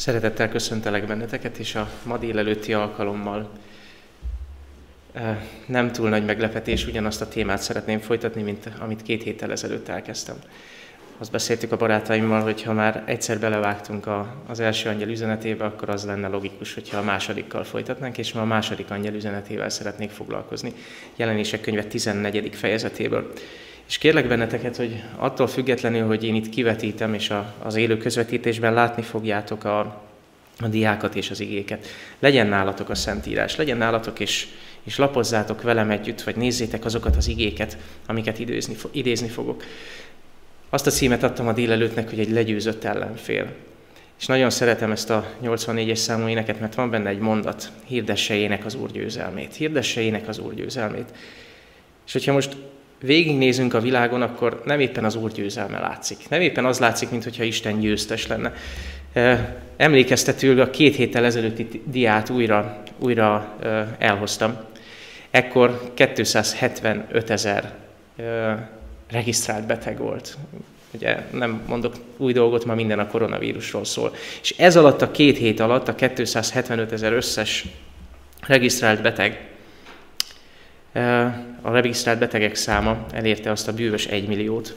Szeretettel köszöntelek benneteket, és a ma délelőtti alkalommal nem túl nagy meglepetés, ugyanazt a témát szeretném folytatni, mint amit két héttel ezelőtt elkezdtem. Azt beszéltük a barátaimmal, hogy ha már egyszer belevágtunk a, az első angyel üzenetébe, akkor az lenne logikus, hogyha a másodikkal folytatnánk, és ma a második angyel üzenetével szeretnék foglalkozni. Jelenések könyve 14. fejezetéből. És kérlek benneteket, hogy attól függetlenül, hogy én itt kivetítem, és a, az élő közvetítésben látni fogjátok a, a diákat és az igéket. Legyen nálatok a Szentírás, legyen nálatok, és, és lapozzátok velem együtt, vagy nézzétek azokat az igéket, amiket idézni, idézni fogok. Azt a címet adtam a délelőttnek, hogy egy legyőzött ellenfél. És nagyon szeretem ezt a 84-es számú éneket, mert van benne egy mondat, hirdesse ének az Úr győzelmét. Hirdesse ének az Úr győzelmét. És hogyha most végignézünk a világon, akkor nem éppen az Úr győzelme látszik. Nem éppen az látszik, mintha Isten győztes lenne. Emlékeztetőleg a két héttel ezelőtti diát újra, újra elhoztam. Ekkor 275 ezer regisztrált beteg volt. Ugye nem mondok új dolgot, ma minden a koronavírusról szól. És ez alatt a két hét alatt a 275 ezer összes regisztrált beteg a regisztrált betegek száma elérte azt a bűvös egy milliót.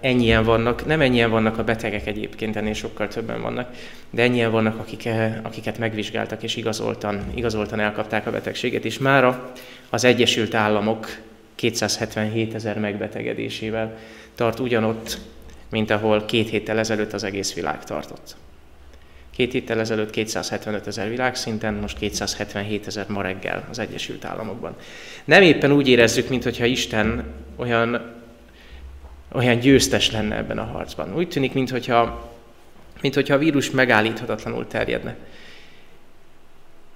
Ennyien vannak, nem ennyien vannak a betegek egyébként, ennél sokkal többen vannak, de ennyien vannak, akik, akiket megvizsgáltak és igazoltan, igazoltan elkapták a betegséget, és mára az Egyesült Államok 277 ezer megbetegedésével tart ugyanott, mint ahol két héttel ezelőtt az egész világ tartott. Két héttel ezelőtt 275 ezer világszinten, most 277 ezer ma reggel az Egyesült Államokban. Nem éppen úgy érezzük, mintha Isten olyan, olyan győztes lenne ebben a harcban. Úgy tűnik, mintha, mintha a vírus megállíthatatlanul terjedne.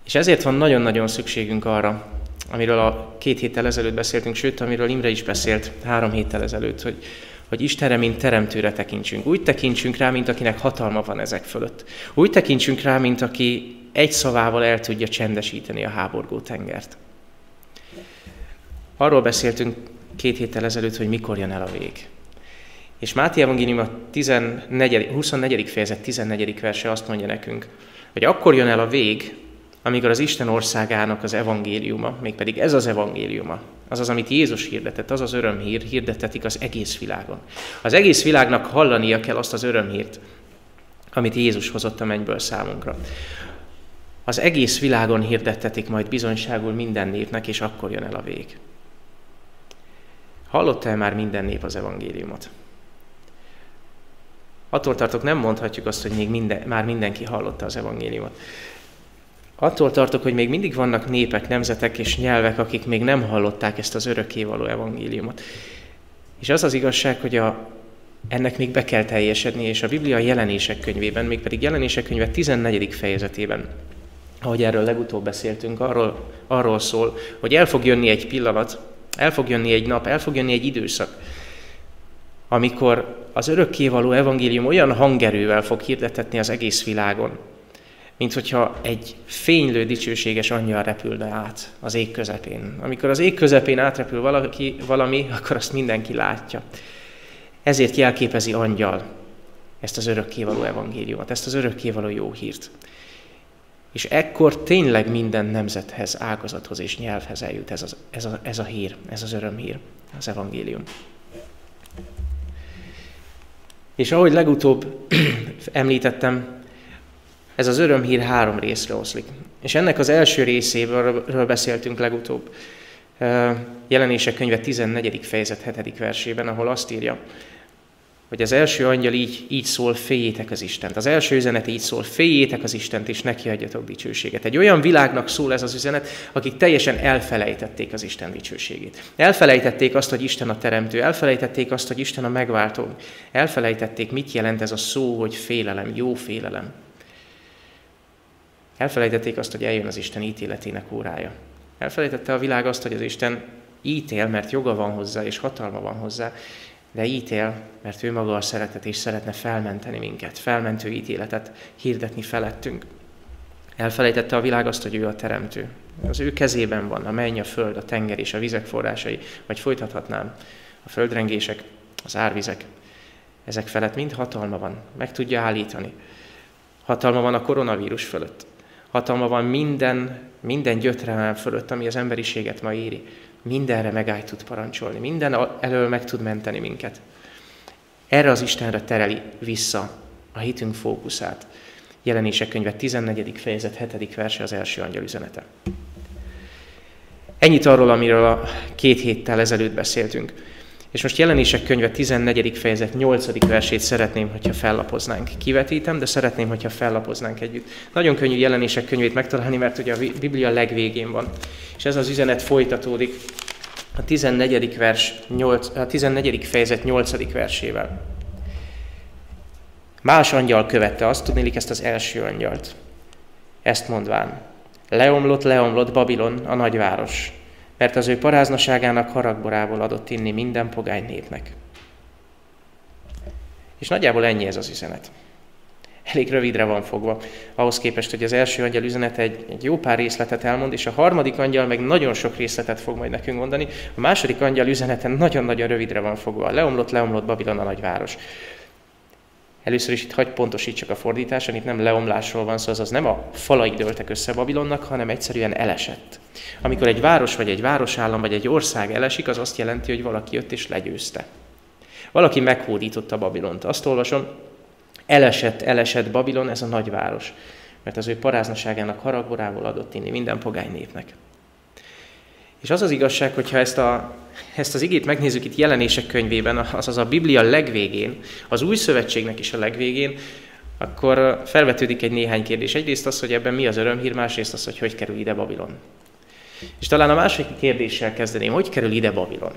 És ezért van nagyon-nagyon szükségünk arra, amiről a két héttel ezelőtt beszéltünk, sőt, amiről Imre is beszélt három héttel ezelőtt, hogy, hogy Istenre, mint teremtőre tekintsünk. Úgy tekintsünk rá, mint akinek hatalma van ezek fölött. Úgy tekintsünk rá, mint aki egy szavával el tudja csendesíteni a háborgó tengert. Arról beszéltünk két héttel ezelőtt, hogy mikor jön el a vég. És Máté Evangélium a 14, 24. fejezet 14. verse azt mondja nekünk, hogy akkor jön el a vég, amikor az Isten országának az evangéliuma, mégpedig ez az evangéliuma, az az, amit Jézus hirdetett, az az örömhír, hirdetetik az egész világon. Az egész világnak hallania kell azt az örömhírt, amit Jézus hozott a mennyből számunkra. Az egész világon hirdettetik majd bizonyságul minden népnek, és akkor jön el a vég. Hallotta-e már minden nép az evangéliumot? Attól tartok, nem mondhatjuk azt, hogy még minden, már mindenki hallotta az evangéliumot. Attól tartok, hogy még mindig vannak népek, nemzetek és nyelvek, akik még nem hallották ezt az örökkévaló evangéliumot. És az az igazság, hogy a, ennek még be kell teljesedni, és a Biblia jelenések könyvében, mégpedig jelenések könyve 14. fejezetében, ahogy erről legutóbb beszéltünk, arról, arról szól, hogy el fog jönni egy pillanat, el fog jönni egy nap, el fog jönni egy időszak, amikor az örökkévaló evangélium olyan hangerővel fog hirdetetni az egész világon, mint hogyha egy fénylő, dicsőséges angyal repülne át az ég közepén. Amikor az ég közepén átrepül valaki, valami, akkor azt mindenki látja. Ezért jelképezi angyal ezt az örökkévaló evangéliumot, ezt az örökkévaló jó hírt. És ekkor tényleg minden nemzethez, ágazathoz és nyelvhez eljut ez, az, ez, a, ez a hír, ez az örömhír, az evangélium. És ahogy legutóbb említettem, ez az örömhír három részre oszlik. És ennek az első részéről beszéltünk legutóbb. Jelenések könyve 14. fejezet 7. versében, ahol azt írja, hogy az első angyal így, így szól, féljétek az Istent. Az első üzenet így szól, féljétek az Istent, és neki adjatok dicsőséget. Egy olyan világnak szól ez az üzenet, akik teljesen elfelejtették az Isten dicsőségét. Elfelejtették azt, hogy Isten a teremtő, elfelejtették azt, hogy Isten a megváltó. Elfelejtették, mit jelent ez a szó, hogy félelem, jó félelem. Elfelejtették azt, hogy eljön az Isten ítéletének órája. Elfelejtette a világ azt, hogy az Isten ítél, mert joga van hozzá, és hatalma van hozzá, de ítél, mert ő maga a szeretet, és szeretne felmenteni minket, felmentő ítéletet hirdetni felettünk. Elfelejtette a világ azt, hogy ő a teremtő. Az ő kezében van a menny, a föld, a tenger és a vizek forrásai, vagy folytathatnám, a földrengések, az árvizek. Ezek felett mind hatalma van, meg tudja állítani. Hatalma van a koronavírus fölött. Hatalma van minden, minden gyötrelem fölött, ami az emberiséget ma éri. Mindenre megállt tud parancsolni, minden elől meg tud menteni minket. Erre az Istenre tereli vissza a hitünk fókuszát. Jelenések könyve 14. fejezet 7. verse az első angyal üzenete. Ennyit arról, amiről a két héttel ezelőtt beszéltünk. És most jelenések könyve 14. fejezet 8. versét szeretném, hogyha fellapoznánk. Kivetítem, de szeretném, hogyha fellapoznánk együtt. Nagyon könnyű jelenések könyvét megtalálni, mert ugye a Biblia legvégén van. És ez az üzenet folytatódik a 14. Vers 8, a 14. fejezet 8. versével. Más angyal követte azt, tudnélik ezt az első angyalt. Ezt mondván, leomlott, leomlott Babilon, a nagyváros, mert az ő paráznaságának haragborából adott inni minden pogány népnek. És nagyjából ennyi ez az üzenet. Elég rövidre van fogva, ahhoz képest, hogy az első angyal üzenete egy, egy jó pár részletet elmond, és a harmadik angyal meg nagyon sok részletet fog majd nekünk mondani. A második angyal üzenete nagyon-nagyon rövidre van fogva. Leomlott, leomlott Babilon a nagyváros. Először is itt hagy pontosítsak a fordításon, itt nem leomlásról van szó, azaz nem a falai dőltek össze Babilonnak, hanem egyszerűen elesett. Amikor egy város, vagy egy városállam, vagy egy ország elesik, az azt jelenti, hogy valaki jött és legyőzte. Valaki meghódította Babilont. Azt olvasom, elesett, elesett Babilon, ez a nagyváros, mert az ő paráznaságának haragborából adott inni minden pogány népnek. És az az igazság, hogyha ezt, a, ezt az igét megnézzük itt jelenések könyvében, azaz a Biblia legvégén, az új szövetségnek is a legvégén, akkor felvetődik egy néhány kérdés. Egyrészt az, hogy ebben mi az örömhír, másrészt az, hogy hogy kerül ide Babilon. És talán a második kérdéssel kezdeném, hogy kerül ide Babilon?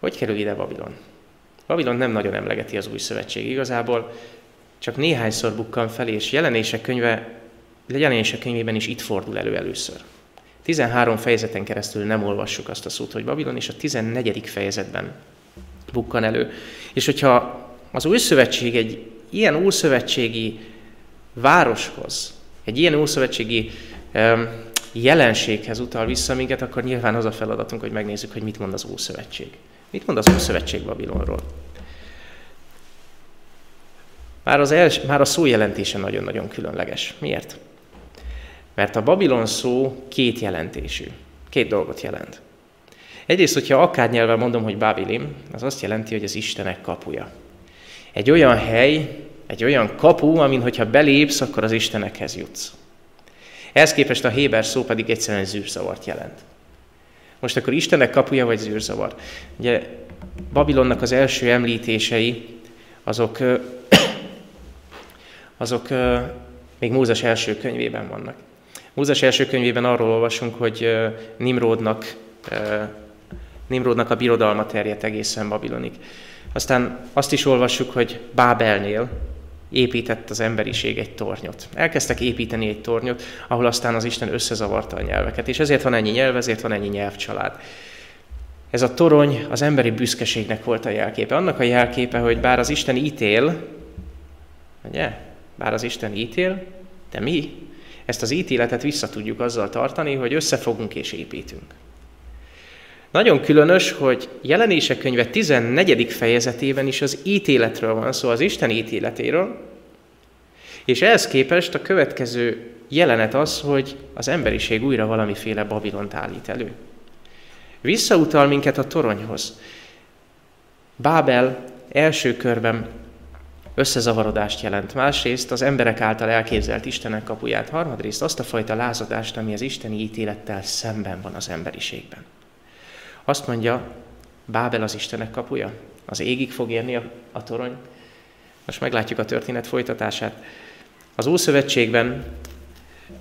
Hogy kerül ide Babilon? Babilon nem nagyon emlegeti az új szövetség igazából, csak néhányszor bukkan fel, és jelenések könyve, jelenések könyvében is itt fordul elő először. 13 fejezeten keresztül nem olvassuk azt a szót, hogy Babilon, és a 14. fejezetben bukkan elő. És hogyha az új szövetség egy ilyen újszövetségi városhoz, egy ilyen újszövetségi jelenséghez utal vissza minket, akkor nyilván az a feladatunk, hogy megnézzük, hogy mit mond az Ószövetség. Mit mond az Ószövetség Babilonról? Már, az els, már a szó jelentése nagyon-nagyon különleges. Miért? Mert a Babilon szó két jelentésű. Két dolgot jelent. Egyrészt, hogyha akár nyelven mondom, hogy Babilim, az azt jelenti, hogy az Istenek kapuja. Egy olyan hely, egy olyan kapu, amin hogyha belépsz, akkor az Istenekhez jutsz. Ehhez képest a Héber szó pedig egyszerűen zűrzavart jelent. Most akkor Istenek kapuja vagy zűrzavar? Ugye Babilonnak az első említései, azok, azok még Mózes első könyvében vannak. Mózes első könyvében arról olvasunk, hogy Nimrodnak, Nimrodnak a birodalma terjedt egészen Babilonig. Aztán azt is olvassuk, hogy Bábelnél épített az emberiség egy tornyot. Elkezdtek építeni egy tornyot, ahol aztán az Isten összezavarta a nyelveket. És ezért van ennyi nyelv, ezért van ennyi nyelvcsalád. Ez a torony az emberi büszkeségnek volt a jelképe. Annak a jelképe, hogy bár az Isten ítél, ugye? Bár az Isten ítél, de mi ezt az ítéletet vissza tudjuk azzal tartani, hogy összefogunk és építünk. Nagyon különös, hogy jelenések könyve 14. fejezetében is az ítéletről van szó, az Isten ítéletéről, és ehhez képest a következő jelenet az, hogy az emberiség újra valamiféle Babilont állít elő. Visszautal minket a toronyhoz. Bábel első körben összezavarodást jelent. Másrészt az emberek által elképzelt Istenek kapuját. Harmadrészt azt a fajta lázadást, ami az isteni ítélettel szemben van az emberiségben. Azt mondja, Bábel az Istenek kapuja? Az égig fog érni a, a torony? Most meglátjuk a történet folytatását. Az Ószövetségben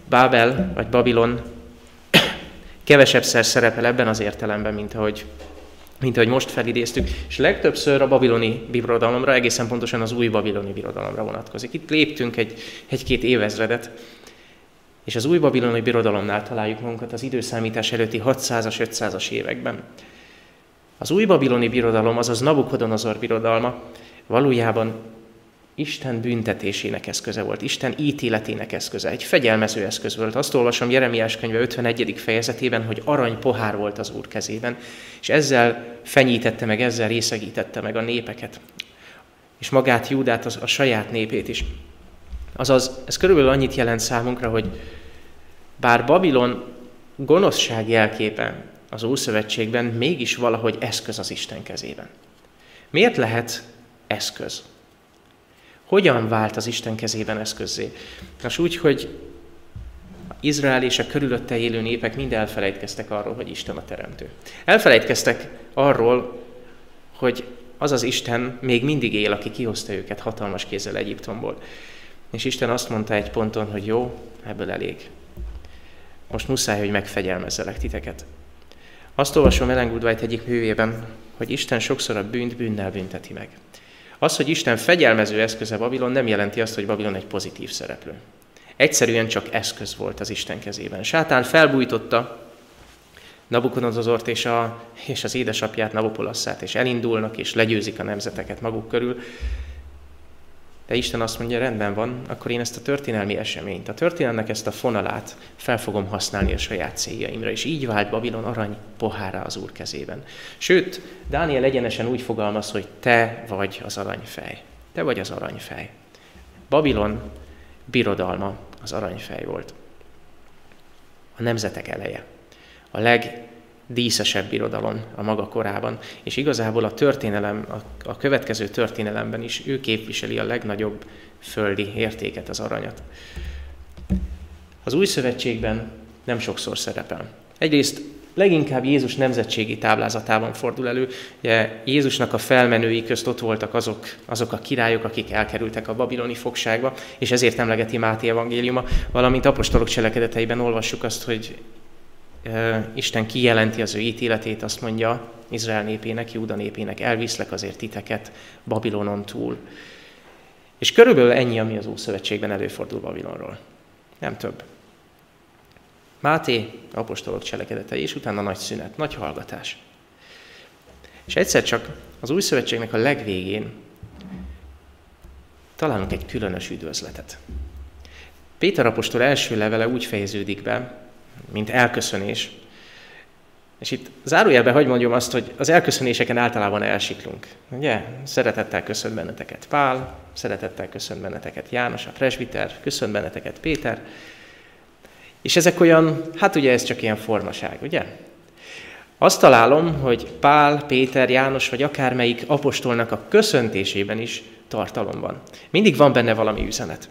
Bábel vagy Babilon kevesebbszer szerepel ebben az értelemben, mint ahogy mint ahogy most felidéztük, és legtöbbször a babiloni birodalomra, egészen pontosan az új babiloni birodalomra vonatkozik. Itt léptünk egy, egy-két évezredet, és az új babiloni birodalomnál találjuk magunkat az időszámítás előtti 600-as, 500-as években. Az új babiloni birodalom, azaz Nabukodonozor birodalma valójában Isten büntetésének eszköze volt, Isten ítéletének eszköze, egy fegyelmező eszköz volt. Azt olvasom Jeremiás könyve 51. fejezetében, hogy arany pohár volt az Úr kezében, és ezzel fenyítette meg, ezzel részegítette meg a népeket. és magát Júdát, a, a saját népét is. Azaz, ez körülbelül annyit jelent számunkra, hogy bár Babilon gonoszság jelképe az Ószövetségben, mégis valahogy eszköz az Isten kezében. Miért lehet eszköz? Hogyan vált az Isten kezében eszközzé? Nos úgy, hogy Izrael és a körülötte élő népek mind elfelejtkeztek arról, hogy Isten a teremtő. Elfelejtkeztek arról, hogy az az Isten még mindig él, aki kihozta őket hatalmas kézzel Egyiptomból. És Isten azt mondta egy ponton, hogy jó, ebből elég. Most muszáj, hogy megfegyelmezzelek titeket. Azt olvasom Ellen Goodwhite egyik művében, hogy Isten sokszor a bűnt bűnnel bünteti meg. Az, hogy Isten fegyelmező eszköze Babilon, nem jelenti azt, hogy Babilon egy pozitív szereplő. Egyszerűen csak eszköz volt az Isten kezében. Sátán felbújtotta Nabukodonozort és, a, és az édesapját, Nabopolasszát, és elindulnak, és legyőzik a nemzeteket maguk körül. De Isten azt mondja, rendben van, akkor én ezt a történelmi eseményt, a történelmnek ezt a fonalát fel fogom használni a saját céljaimra. És így vált Babilon arany pohára az Úr kezében. Sőt, Dániel egyenesen úgy fogalmaz, hogy te vagy az aranyfej. Te vagy az aranyfej. Babilon birodalma az aranyfej volt. A nemzetek eleje. A legdíszesebb birodalom a maga korában, és igazából a történelem, a, a következő történelemben is ő képviseli a legnagyobb földi értéket, az aranyat. Az új szövetségben nem sokszor szerepel. Egyrészt leginkább Jézus nemzetségi táblázatában fordul elő. Ugye Jézusnak a felmenői közt ott voltak azok, azok a királyok, akik elkerültek a babiloni fogságba, és ezért emlegeti Máté evangéliuma, valamint apostolok cselekedeteiben olvassuk azt, hogy Isten kijelenti az ő ítéletét, azt mondja Izrael népének, Júda népének, elviszlek azért titeket Babilonon túl. És körülbelül ennyi, ami az Ószövetségben előfordul Babilonról. Nem több. Máté apostolok cselekedetei, és utána nagy szünet, nagy hallgatás. És egyszer csak az új szövetségnek a legvégén találunk egy különös üdvözletet. Péter apostol első levele úgy fejeződik be, mint elköszönés. És itt zárójelben hagy mondjam azt, hogy az elköszönéseken általában elsiklunk. Ugye? Szeretettel köszönt benneteket Pál, szeretettel köszönt benneteket János, a presbiter, köszönt benneteket Péter, és ezek olyan, hát ugye ez csak ilyen formaság, ugye? Azt találom, hogy Pál, Péter, János vagy akármelyik apostolnak a köszöntésében is tartalom van. Mindig van benne valami üzenet.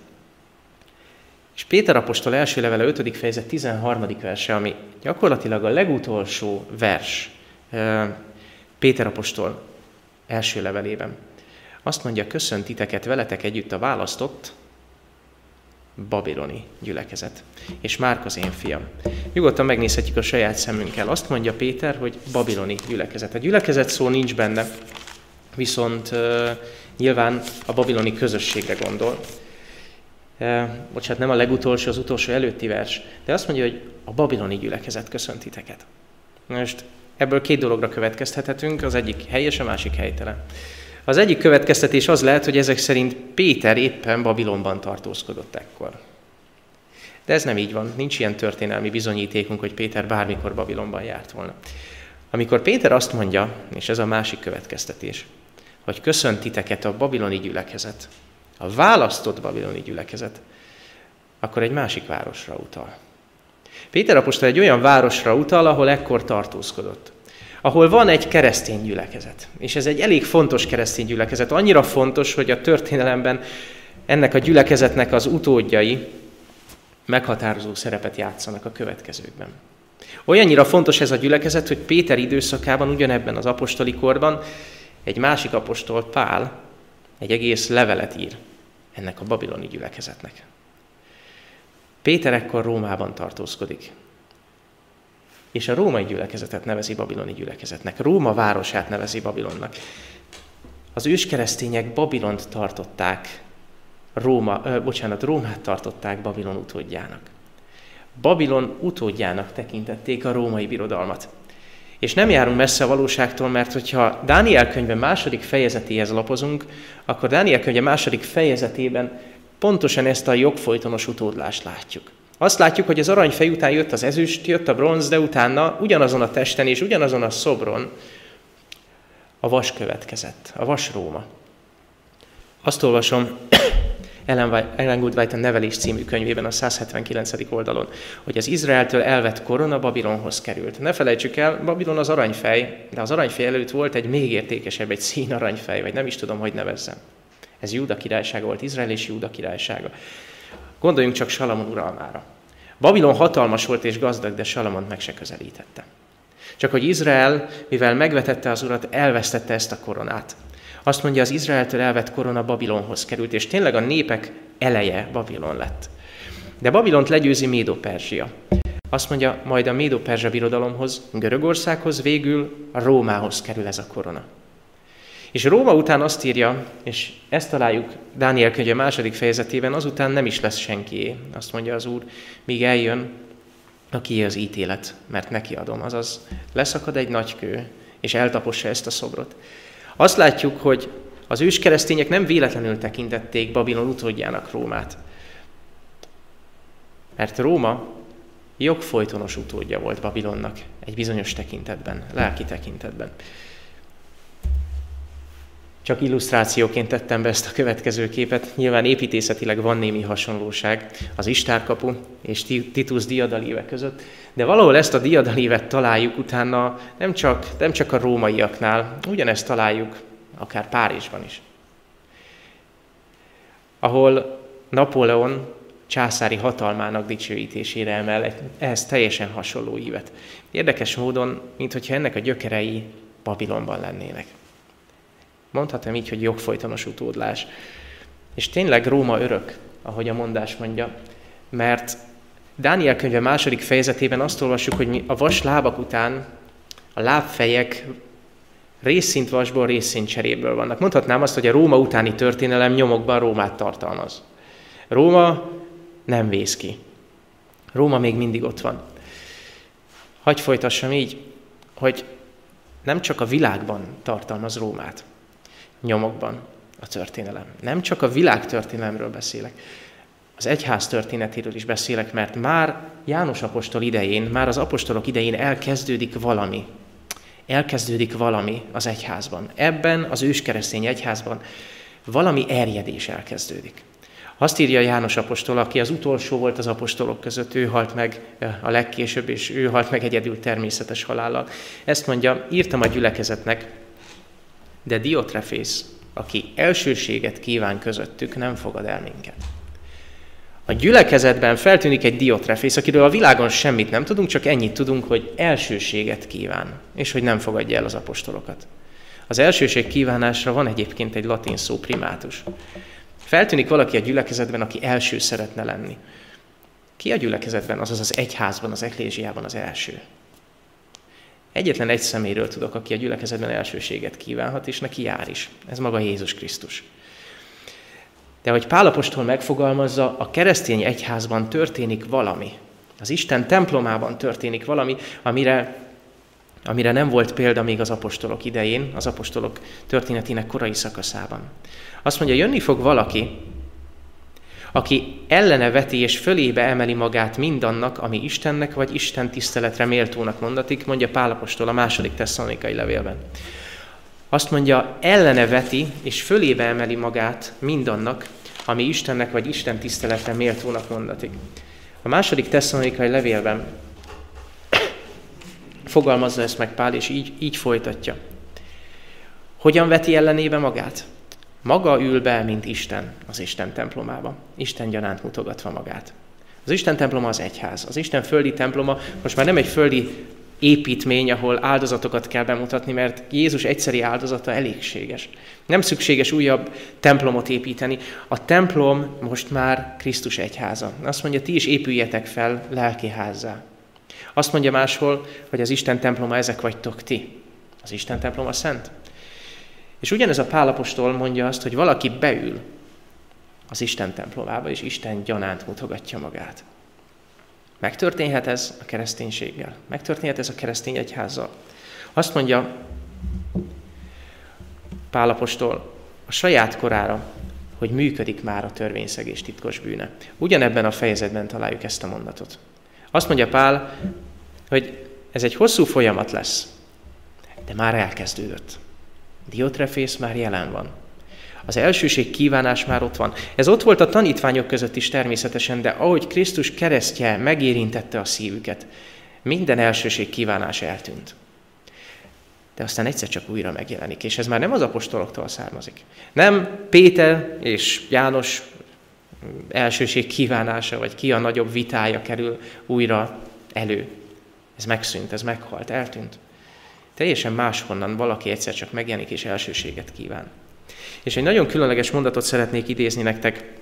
És Péter apostol első levele 5. fejezet 13. verse, ami gyakorlatilag a legutolsó vers Péter apostol első levelében. Azt mondja, köszönt titeket veletek együtt a választott, babiloni gyülekezet. És Márk az én fiam. Nyugodtan megnézhetjük a saját szemünkkel. Azt mondja Péter, hogy babiloni gyülekezet. A gyülekezet szó nincs benne, viszont uh, nyilván a babiloni közösségre gondol. Bocsánat, nem a legutolsó, az utolsó előtti vers, de azt mondja, hogy a babiloni gyülekezet köszöntiteket. Most ebből két dologra következtethetünk, az egyik helyes, a másik helytelen. Az egyik következtetés az lehet, hogy ezek szerint Péter éppen Babilonban tartózkodott ekkor. De ez nem így van, nincs ilyen történelmi bizonyítékunk, hogy Péter bármikor Babilonban járt volna. Amikor Péter azt mondja, és ez a másik következtetés, hogy köszöntiteket a babiloni gyülekezet, a választott babiloni gyülekezet, akkor egy másik városra utal. Péter apostol egy olyan városra utal, ahol ekkor tartózkodott ahol van egy keresztény gyülekezet. És ez egy elég fontos keresztény gyülekezet. Annyira fontos, hogy a történelemben ennek a gyülekezetnek az utódjai meghatározó szerepet játszanak a következőkben. Olyannyira fontos ez a gyülekezet, hogy Péter időszakában, ugyanebben az apostoli korban egy másik apostol, Pál, egy egész levelet ír ennek a babiloni gyülekezetnek. Péter ekkor Rómában tartózkodik és a római gyülekezetet nevezi babiloni gyülekezetnek. Róma városát nevezi Babilonnak. Az őskeresztények Babilont tartották, Róma, ö, bocsánat, Rómát tartották Babilon utódjának. Babilon utódjának tekintették a római birodalmat. És nem járunk messze a valóságtól, mert hogyha Dániel könyve második fejezetéhez lapozunk, akkor Dániel könyve második fejezetében pontosan ezt a jogfolytonos utódlást látjuk. Azt látjuk, hogy az aranyfej után jött az ezüst, jött a bronz, de utána ugyanazon a testen és ugyanazon a szobron a vas következett, a vas Róma. Azt olvasom Ellen Goodwhite a Nevelés című könyvében a 179. oldalon, hogy az Izraeltől elvett korona Babilonhoz került. Ne felejtsük el, Babilon az aranyfej, de az aranyfej előtt volt egy még értékesebb, egy szín aranyfej, vagy nem is tudom, hogy nevezzem. Ez Júda királysága volt, Izrael és Júda királysága. Gondoljunk csak Salamon uralmára. Babilon hatalmas volt és gazdag, de Salamon meg se közelítette. Csak hogy Izrael, mivel megvetette az urat, elvesztette ezt a koronát. Azt mondja, az Izraeltől elvett korona Babilonhoz került, és tényleg a népek eleje Babilon lett. De Babilont legyőzi Médo-Perzsia. Azt mondja, majd a Médo-Perzsa birodalomhoz, Görögországhoz, végül a Rómához kerül ez a korona. És Róma után azt írja, és ezt találjuk Dániel könyve második fejezetében, azután nem is lesz senkié, azt mondja az Úr, míg eljön, aki az ítélet, mert neki adom. Azaz leszakad egy nagy kő, és eltapossa ezt a szobrot. Azt látjuk, hogy az ős keresztények nem véletlenül tekintették Babilon utódjának Rómát. Mert Róma jogfolytonos utódja volt Babilonnak egy bizonyos tekintetben, lelki tekintetben. Csak illusztrációként tettem be ezt a következő képet. Nyilván építészetileg van némi hasonlóság az Istárkapu és Titus diadalíve között, de valahol ezt a diadalívet találjuk utána nem csak, nem csak a rómaiaknál, ugyanezt találjuk akár Párizsban is. Ahol Napóleon császári hatalmának dicsőítésére emel egy ehhez teljesen hasonló ívet. Érdekes módon, mintha ennek a gyökerei Babilonban lennének. Mondhatom így, hogy jogfolytonos utódlás. És tényleg Róma örök, ahogy a mondás mondja, mert Dániel könyve második fejezetében azt olvassuk, hogy a vas lábak után a lábfejek részszint vasból, részszint cseréből vannak. Mondhatnám azt, hogy a Róma utáni történelem nyomokban Rómát tartalmaz. Róma nem vész ki. Róma még mindig ott van. Hagy folytassam így, hogy nem csak a világban tartalmaz Rómát, nyomokban a történelem. Nem csak a világ történelemről beszélek, az egyház történetéről is beszélek, mert már János apostol idején, már az apostolok idején elkezdődik valami. Elkezdődik valami az egyházban. Ebben az őskeresztény egyházban valami erjedés elkezdődik. Azt írja János apostol, aki az utolsó volt az apostolok között, ő halt meg a legkésőbb, és ő halt meg egyedül természetes halállal. Ezt mondja, írtam a gyülekezetnek, de Diotrefész, aki elsőséget kíván közöttük, nem fogad el minket. A gyülekezetben feltűnik egy Diotrefész, akiről a világon semmit nem tudunk, csak ennyit tudunk, hogy elsőséget kíván, és hogy nem fogadja el az apostolokat. Az elsőség kívánásra van egyébként egy latin szó, primátus. Feltűnik valaki a gyülekezetben, aki első szeretne lenni. Ki a gyülekezetben, azaz az egyházban, az eklésiában az első? Egyetlen egy szeméről tudok, aki a gyülekezetben elsőséget kívánhat, és neki jár is. Ez maga Jézus Krisztus. De hogy Pálapostól megfogalmazza, a keresztény egyházban történik valami. Az Isten templomában történik valami, amire, amire nem volt példa még az apostolok idején, az apostolok történetének korai szakaszában. Azt mondja, jönni fog valaki, aki ellene veti és fölébe emeli magát mindannak, ami Istennek vagy Isten tiszteletre méltónak mondatik, mondja Pálapostól a második tesszalonikai levélben. Azt mondja, ellene veti és fölébe emeli magát mindannak, ami Istennek vagy Isten tiszteletre méltónak mondatik. A második tesszalonikai levélben fogalmazza ezt meg Pál, és így, így folytatja. Hogyan veti ellenébe magát? Maga ül be, mint Isten az Isten templomába. Isten gyanánt mutogatva magát. Az Isten temploma az egyház. Az Isten földi temploma most már nem egy földi építmény, ahol áldozatokat kell bemutatni, mert Jézus egyszeri áldozata elégséges. Nem szükséges újabb templomot építeni. A templom most már Krisztus egyháza. Azt mondja, ti is épüljetek fel lelki házzá. Azt mondja máshol, hogy az Isten temploma ezek vagytok ti. Az Isten temploma szent. És ugyanez a Pálapostól mondja azt, hogy valaki beül az Isten templomába, és Isten gyanánt mutogatja magát. Megtörténhet ez a kereszténységgel. Megtörténhet ez a keresztény egyházzal. Azt mondja Pálapostól a saját korára, hogy működik már a törvényszegés titkos bűne. Ugyanebben a fejezetben találjuk ezt a mondatot. Azt mondja Pál, hogy ez egy hosszú folyamat lesz, de már elkezdődött. Diotrefész már jelen van. Az elsőség kívánás már ott van. Ez ott volt a tanítványok között is természetesen, de ahogy Krisztus keresztje megérintette a szívüket, minden elsőség kívánás eltűnt. De aztán egyszer csak újra megjelenik, és ez már nem az apostoloktól származik. Nem Péter és János elsőség kívánása, vagy ki a nagyobb vitája kerül újra elő. Ez megszűnt, ez meghalt, eltűnt. Teljesen máshonnan valaki egyszer csak megjelenik és elsőséget kíván. És egy nagyon különleges mondatot szeretnék idézni nektek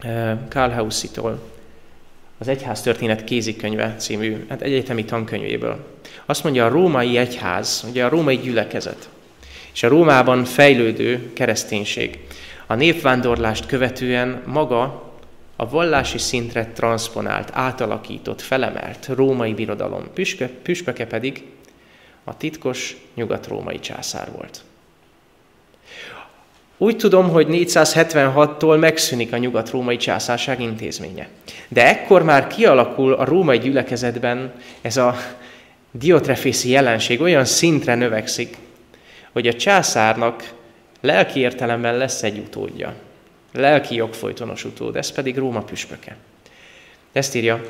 eh, Karl Hausi-tól, az Egyház történet kézikönyve című hát egyetemi tankönyvéből. Azt mondja, a római egyház, ugye a római gyülekezet, és a Rómában fejlődő kereszténység a népvándorlást követően maga a vallási szintre transponált, átalakított, felemelt római birodalom. Püspöke, püspöke pedig a titkos nyugat-római császár volt. Úgy tudom, hogy 476-tól megszűnik a nyugat-római császárság intézménye. De ekkor már kialakul a római gyülekezetben ez a diotrefészi jelenség, olyan szintre növekszik, hogy a császárnak lelki értelemben lesz egy utódja. Lelki jogfolytonos utód, ez pedig Róma püspöke. Ezt írja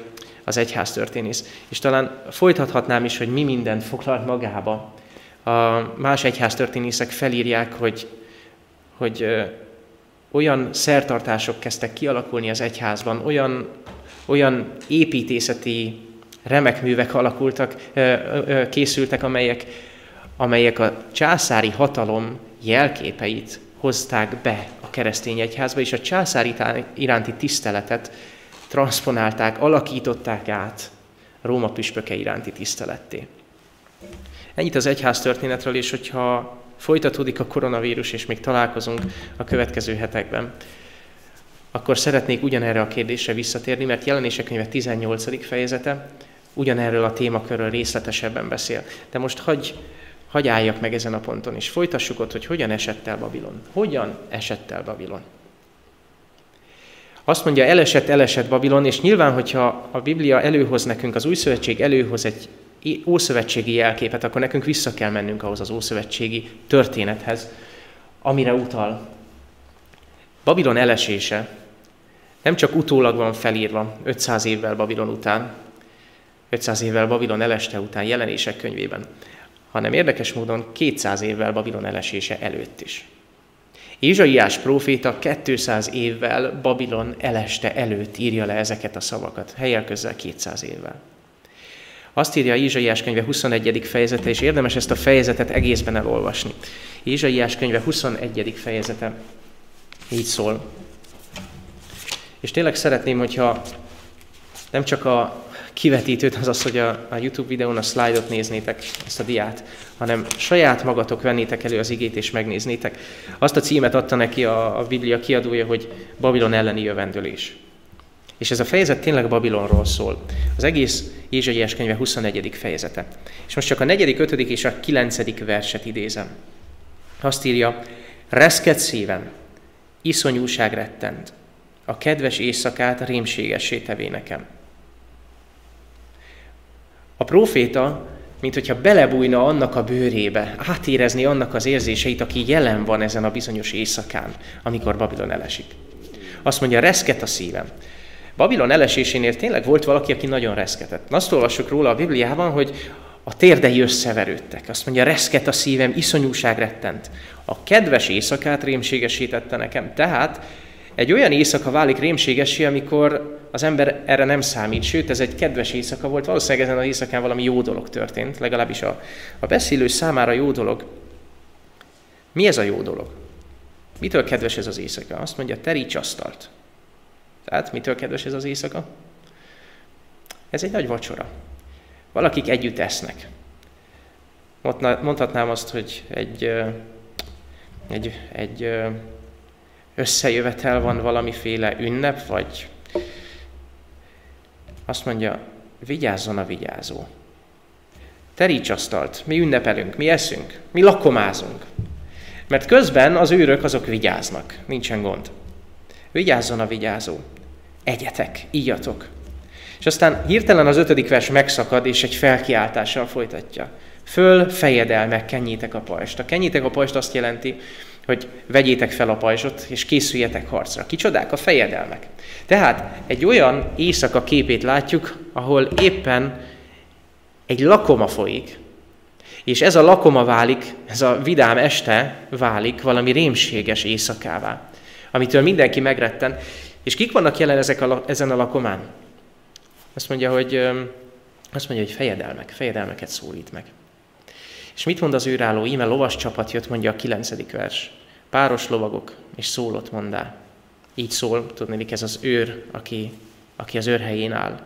az egyház történész. És talán folytathatnám is, hogy mi mindent foglalt magába. A más egyház történészek felírják, hogy, hogy olyan szertartások kezdtek kialakulni az egyházban, olyan, olyan építészeti remek művek alakultak, készültek, amelyek, amelyek a császári hatalom jelképeit hozták be a keresztény egyházba, és a császár iránti tiszteletet transponálták, alakították át Róma püspöke iránti tiszteletté. Ennyit az egyház történetről, és hogyha folytatódik a koronavírus, és még találkozunk a következő hetekben, akkor szeretnék ugyanerre a kérdésre visszatérni, mert jelenések könyve 18. fejezete ugyanerről a témakörről részletesebben beszél. De most hagyj, hagy álljak meg ezen a ponton, és folytassuk ott, hogy hogyan esett el Babilon. Hogyan esett el Babilon? Azt mondja, elesett, elesett Babilon, és nyilván, hogyha a Biblia előhoz nekünk, az új szövetség előhoz egy ószövetségi jelképet, akkor nekünk vissza kell mennünk ahhoz az ószövetségi történethez, amire utal. Babilon elesése nem csak utólag van felírva 500 évvel Babilon után, 500 évvel Babilon eleste után jelenések könyvében, hanem érdekes módon 200 évvel Babilon elesése előtt is. Ézsaiás próféta 200 évvel Babilon eleste előtt írja le ezeket a szavakat, helyel közel 200 évvel. Azt írja Ézsaiás könyve 21. fejezete, és érdemes ezt a fejezetet egészben elolvasni. Ézsaiás könyve 21. fejezete így szól. És tényleg szeretném, hogyha nem csak a kivetítőt, az az, hogy a, a YouTube videón a szlájdot néznétek, ezt a diát, hanem saját magatok vennétek elő az igét és megnéznétek. Azt a címet adta neki a, a Biblia kiadója, hogy Babilon elleni jövendőlés. És ez a fejezet tényleg Babilonról szól. Az egész Ézsaiás könyve 21. fejezete. És most csak a 4., 5. és a 9. verset idézem. Azt írja, reszket szívem, iszonyúság rettent, a kedves éjszakát rémségessé tevé nekem. A proféta, mint hogyha belebújna annak a bőrébe, átérezni annak az érzéseit, aki jelen van ezen a bizonyos éjszakán, amikor Babilon elesik. Azt mondja, reszket a szívem. Babilon elesésénél tényleg volt valaki, aki nagyon reszketett. Azt olvassuk róla a Bibliában, hogy a térdei összeverődtek. Azt mondja, reszket a szívem, iszonyúság rettent. A kedves éjszakát rémségesítette nekem. Tehát egy olyan éjszaka válik rémségesé, amikor az ember erre nem számít, sőt, ez egy kedves éjszaka volt, valószínűleg ezen az éjszakán valami jó dolog történt, legalábbis a, a beszélő számára jó dolog. Mi ez a jó dolog? Mitől kedves ez az éjszaka? Azt mondja, teríts asztalt. Tehát mitől kedves ez az éjszaka? Ez egy nagy vacsora. Valakik együtt esznek. Mondhatnám azt, hogy egy, egy, egy összejövetel van, valamiféle ünnep, vagy azt mondja, vigyázzon a vigyázó. Teríts asztalt, mi ünnepelünk, mi eszünk, mi lakomázunk. Mert közben az őrök azok vigyáznak, nincsen gond. Vigyázzon a vigyázó. Egyetek, ígyatok. És aztán hirtelen az ötödik vers megszakad, és egy felkiáltással folytatja. Föl fejedelmek, kenjétek a pajst. A kenjétek a pajst azt jelenti, hogy vegyétek fel a pajzsot, és készüljetek harcra. Kicsodák? A fejedelmek. Tehát egy olyan éjszaka képét látjuk, ahol éppen egy lakoma folyik, és ez a lakoma válik, ez a vidám este válik valami rémséges éjszakává, amitől mindenki megretten. És kik vannak jelen ezek a, ezen a lakomán? Azt mondja, hogy, azt mondja, hogy fejedelmek, fejedelmeket szólít meg. És mit mond az őrálló? Íme lovas csapat jött, mondja a kilencedik vers. Páros lovagok, és szólott mondá. Így szól, tudnék, ez az őr, aki, aki az őrhelyén áll.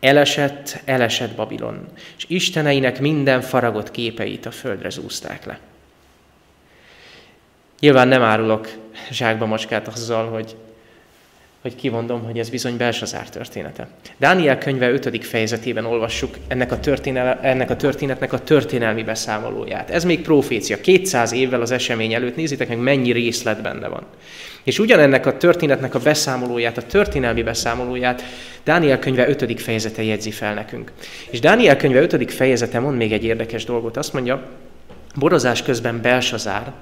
Elesett, elesett Babilon, és isteneinek minden faragott képeit a földre zúzták le. Nyilván nem árulok zsákba macskát azzal, hogy hogy kimondom, hogy ez bizony Belsazár története. Dániel könyve 5. fejezetében olvassuk ennek a, ennek a történetnek a történelmi beszámolóját. Ez még profécia. 200 évvel az esemény előtt nézzétek meg, mennyi részlet benne van. És ugyanennek a történetnek a beszámolóját, a történelmi beszámolóját Dániel könyve 5. fejezete jegyzi fel nekünk. És Dániel könyve 5. fejezete mond még egy érdekes dolgot. Azt mondja, borozás közben Belsazár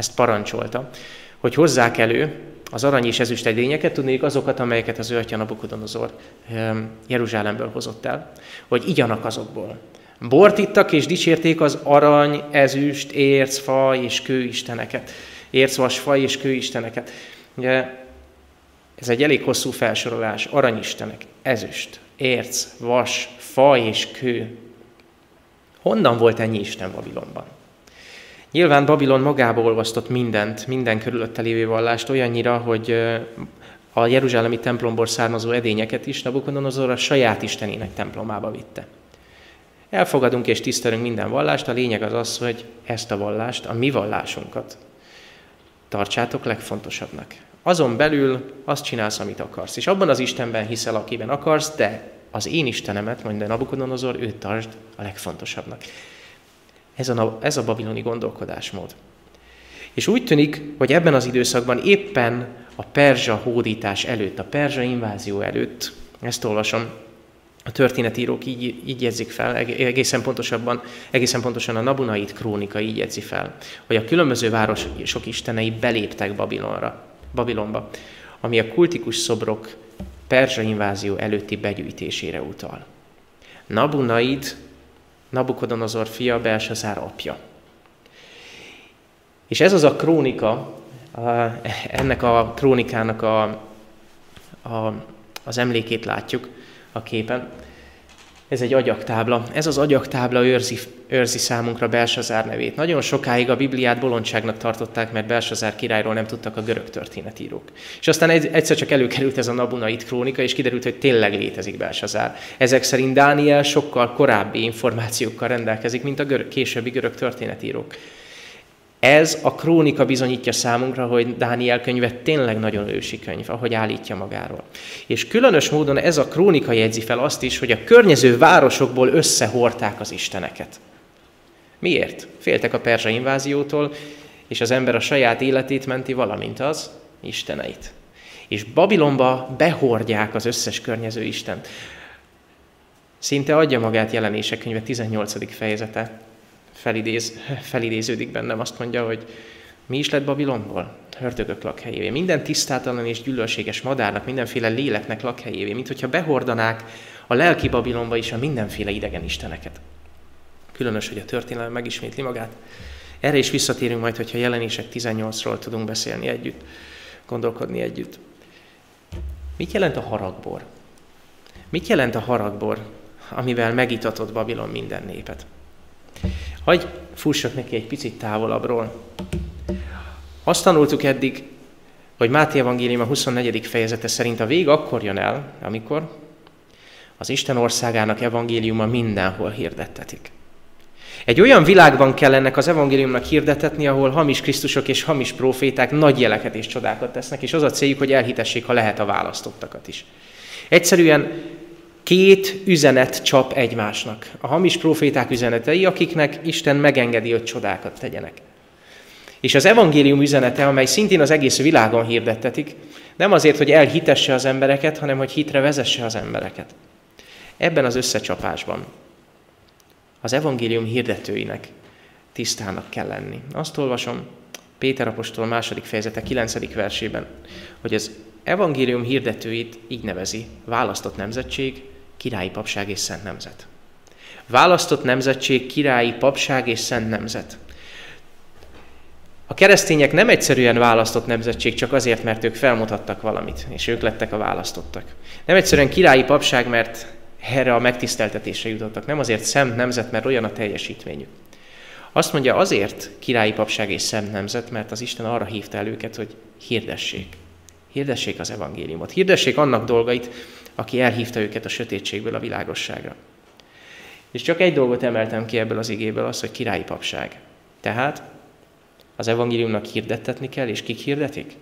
ezt parancsolta, hogy hozzák elő az arany és ezüst edényeket, tudnék azokat, amelyeket az ő atya Nabukodonozor ehm, Jeruzsálemből hozott el, hogy igyanak azokból. Bort ittak és dicsérték az arany, ezüst, érc, fa és kőisteneket. Érc, vas, fa és kőisteneket. Ugye ez egy elég hosszú felsorolás. Aranyistenek, ezüst, érc, vas, fa és kő. Honnan volt ennyi Isten Babilonban? Nyilván Babilon magába olvasztott mindent, minden körülötte lévő vallást, olyannyira, hogy a Jeruzsálemi templomból származó edényeket is Nabukodonozor a saját istenének templomába vitte. Elfogadunk és tisztelünk minden vallást, a lényeg az az, hogy ezt a vallást, a mi vallásunkat tartsátok legfontosabbnak. Azon belül azt csinálsz, amit akarsz. És abban az Istenben hiszel, akiben akarsz, de az én Istenemet, mondja Nabukodonozor, őt tartsd a legfontosabbnak. Ez a, ez a babiloni gondolkodásmód. És úgy tűnik, hogy ebben az időszakban éppen a perzsa hódítás előtt, a perzsa invázió előtt, ezt olvasom, a történetírók így, így jegyzik fel, egészen pontosabban, egészen pontosan a Nabunait krónika így jegyzi fel, hogy a különböző városok istenei beléptek Babilonra, Babilonba, ami a kultikus szobrok perzsa invázió előtti begyűjtésére utal. Nabunaid Nabukodonozor fia, Belsazár apja. És ez az a krónika, ennek a krónikának a, a, az emlékét látjuk a képen. Ez egy agyaktábla. Ez az agyaktábla őrzi, őrzi számunkra Belsazár nevét. Nagyon sokáig a Bibliát bolondságnak tartották, mert Belsazár királyról nem tudtak a görög történetírók. És aztán egyszer csak előkerült ez a Nabunait krónika, és kiderült, hogy tényleg létezik Belsazár. Ezek szerint Dániel sokkal korábbi információkkal rendelkezik, mint a görög, későbbi görög történetírók. Ez a krónika bizonyítja számunkra, hogy Dániel könyve tényleg nagyon ősi könyv, ahogy állítja magáról. És különös módon ez a krónika jegyzi fel azt is, hogy a környező városokból összehorták az isteneket. Miért? Féltek a perzsa inváziótól, és az ember a saját életét menti, valamint az isteneit. És Babilonba behordják az összes környező istent. Szinte adja magát jelenések könyve 18. fejezete felidéz, felidéződik bennem, azt mondja, hogy mi is lett Babilonból? Hördögök lakhelyévé. Minden tisztátalan és gyűlölséges madárnak, mindenféle léleknek lakhelyévé, mint hogyha behordanák a lelki Babilonba is a mindenféle idegen isteneket. Különös, hogy a történelem megismétli magát. Erre is visszatérünk majd, hogyha jelenések 18-ról tudunk beszélni együtt, gondolkodni együtt. Mit jelent a haragbor? Mit jelent a haragbor, amivel megitatott Babilon minden népet? Hagy fussak neki egy picit távolabbról. Azt tanultuk eddig, hogy Máté Evangélium a 24. fejezete szerint a vég akkor jön el, amikor az Isten országának evangéliuma mindenhol hirdettetik. Egy olyan világban kell ennek az evangéliumnak hirdetetni, ahol hamis Krisztusok és hamis proféták nagy jeleket és csodákat tesznek, és az a céljuk, hogy elhitessék, ha lehet a választottakat is. Egyszerűen két üzenet csap egymásnak. A hamis proféták üzenetei, akiknek Isten megengedi, hogy csodákat tegyenek. És az evangélium üzenete, amely szintén az egész világon hirdettetik, nem azért, hogy elhitesse az embereket, hanem hogy hitre vezesse az embereket. Ebben az összecsapásban az evangélium hirdetőinek tisztának kell lenni. Azt olvasom, Péter apostol második fejezete 9. versében, hogy az evangélium hirdetőit így nevezi, választott nemzetség, királyi papság és szent nemzet. Választott nemzetség, királyi papság és szent nemzet. A keresztények nem egyszerűen választott nemzetség csak azért, mert ők felmutattak valamit, és ők lettek a választottak. Nem egyszerűen királyi papság, mert erre a megtiszteltetésre jutottak. Nem azért szent nemzet, mert olyan a teljesítményük. Azt mondja, azért királyi papság és szent nemzet, mert az Isten arra hívta el őket, hogy hirdessék. Hirdessék az evangéliumot. Hirdessék annak dolgait, aki elhívta őket a sötétségből a világosságra. És csak egy dolgot emeltem ki ebből az igéből, az, hogy királyi papság. Tehát az evangéliumnak hirdettetni kell, és kik hirdetik?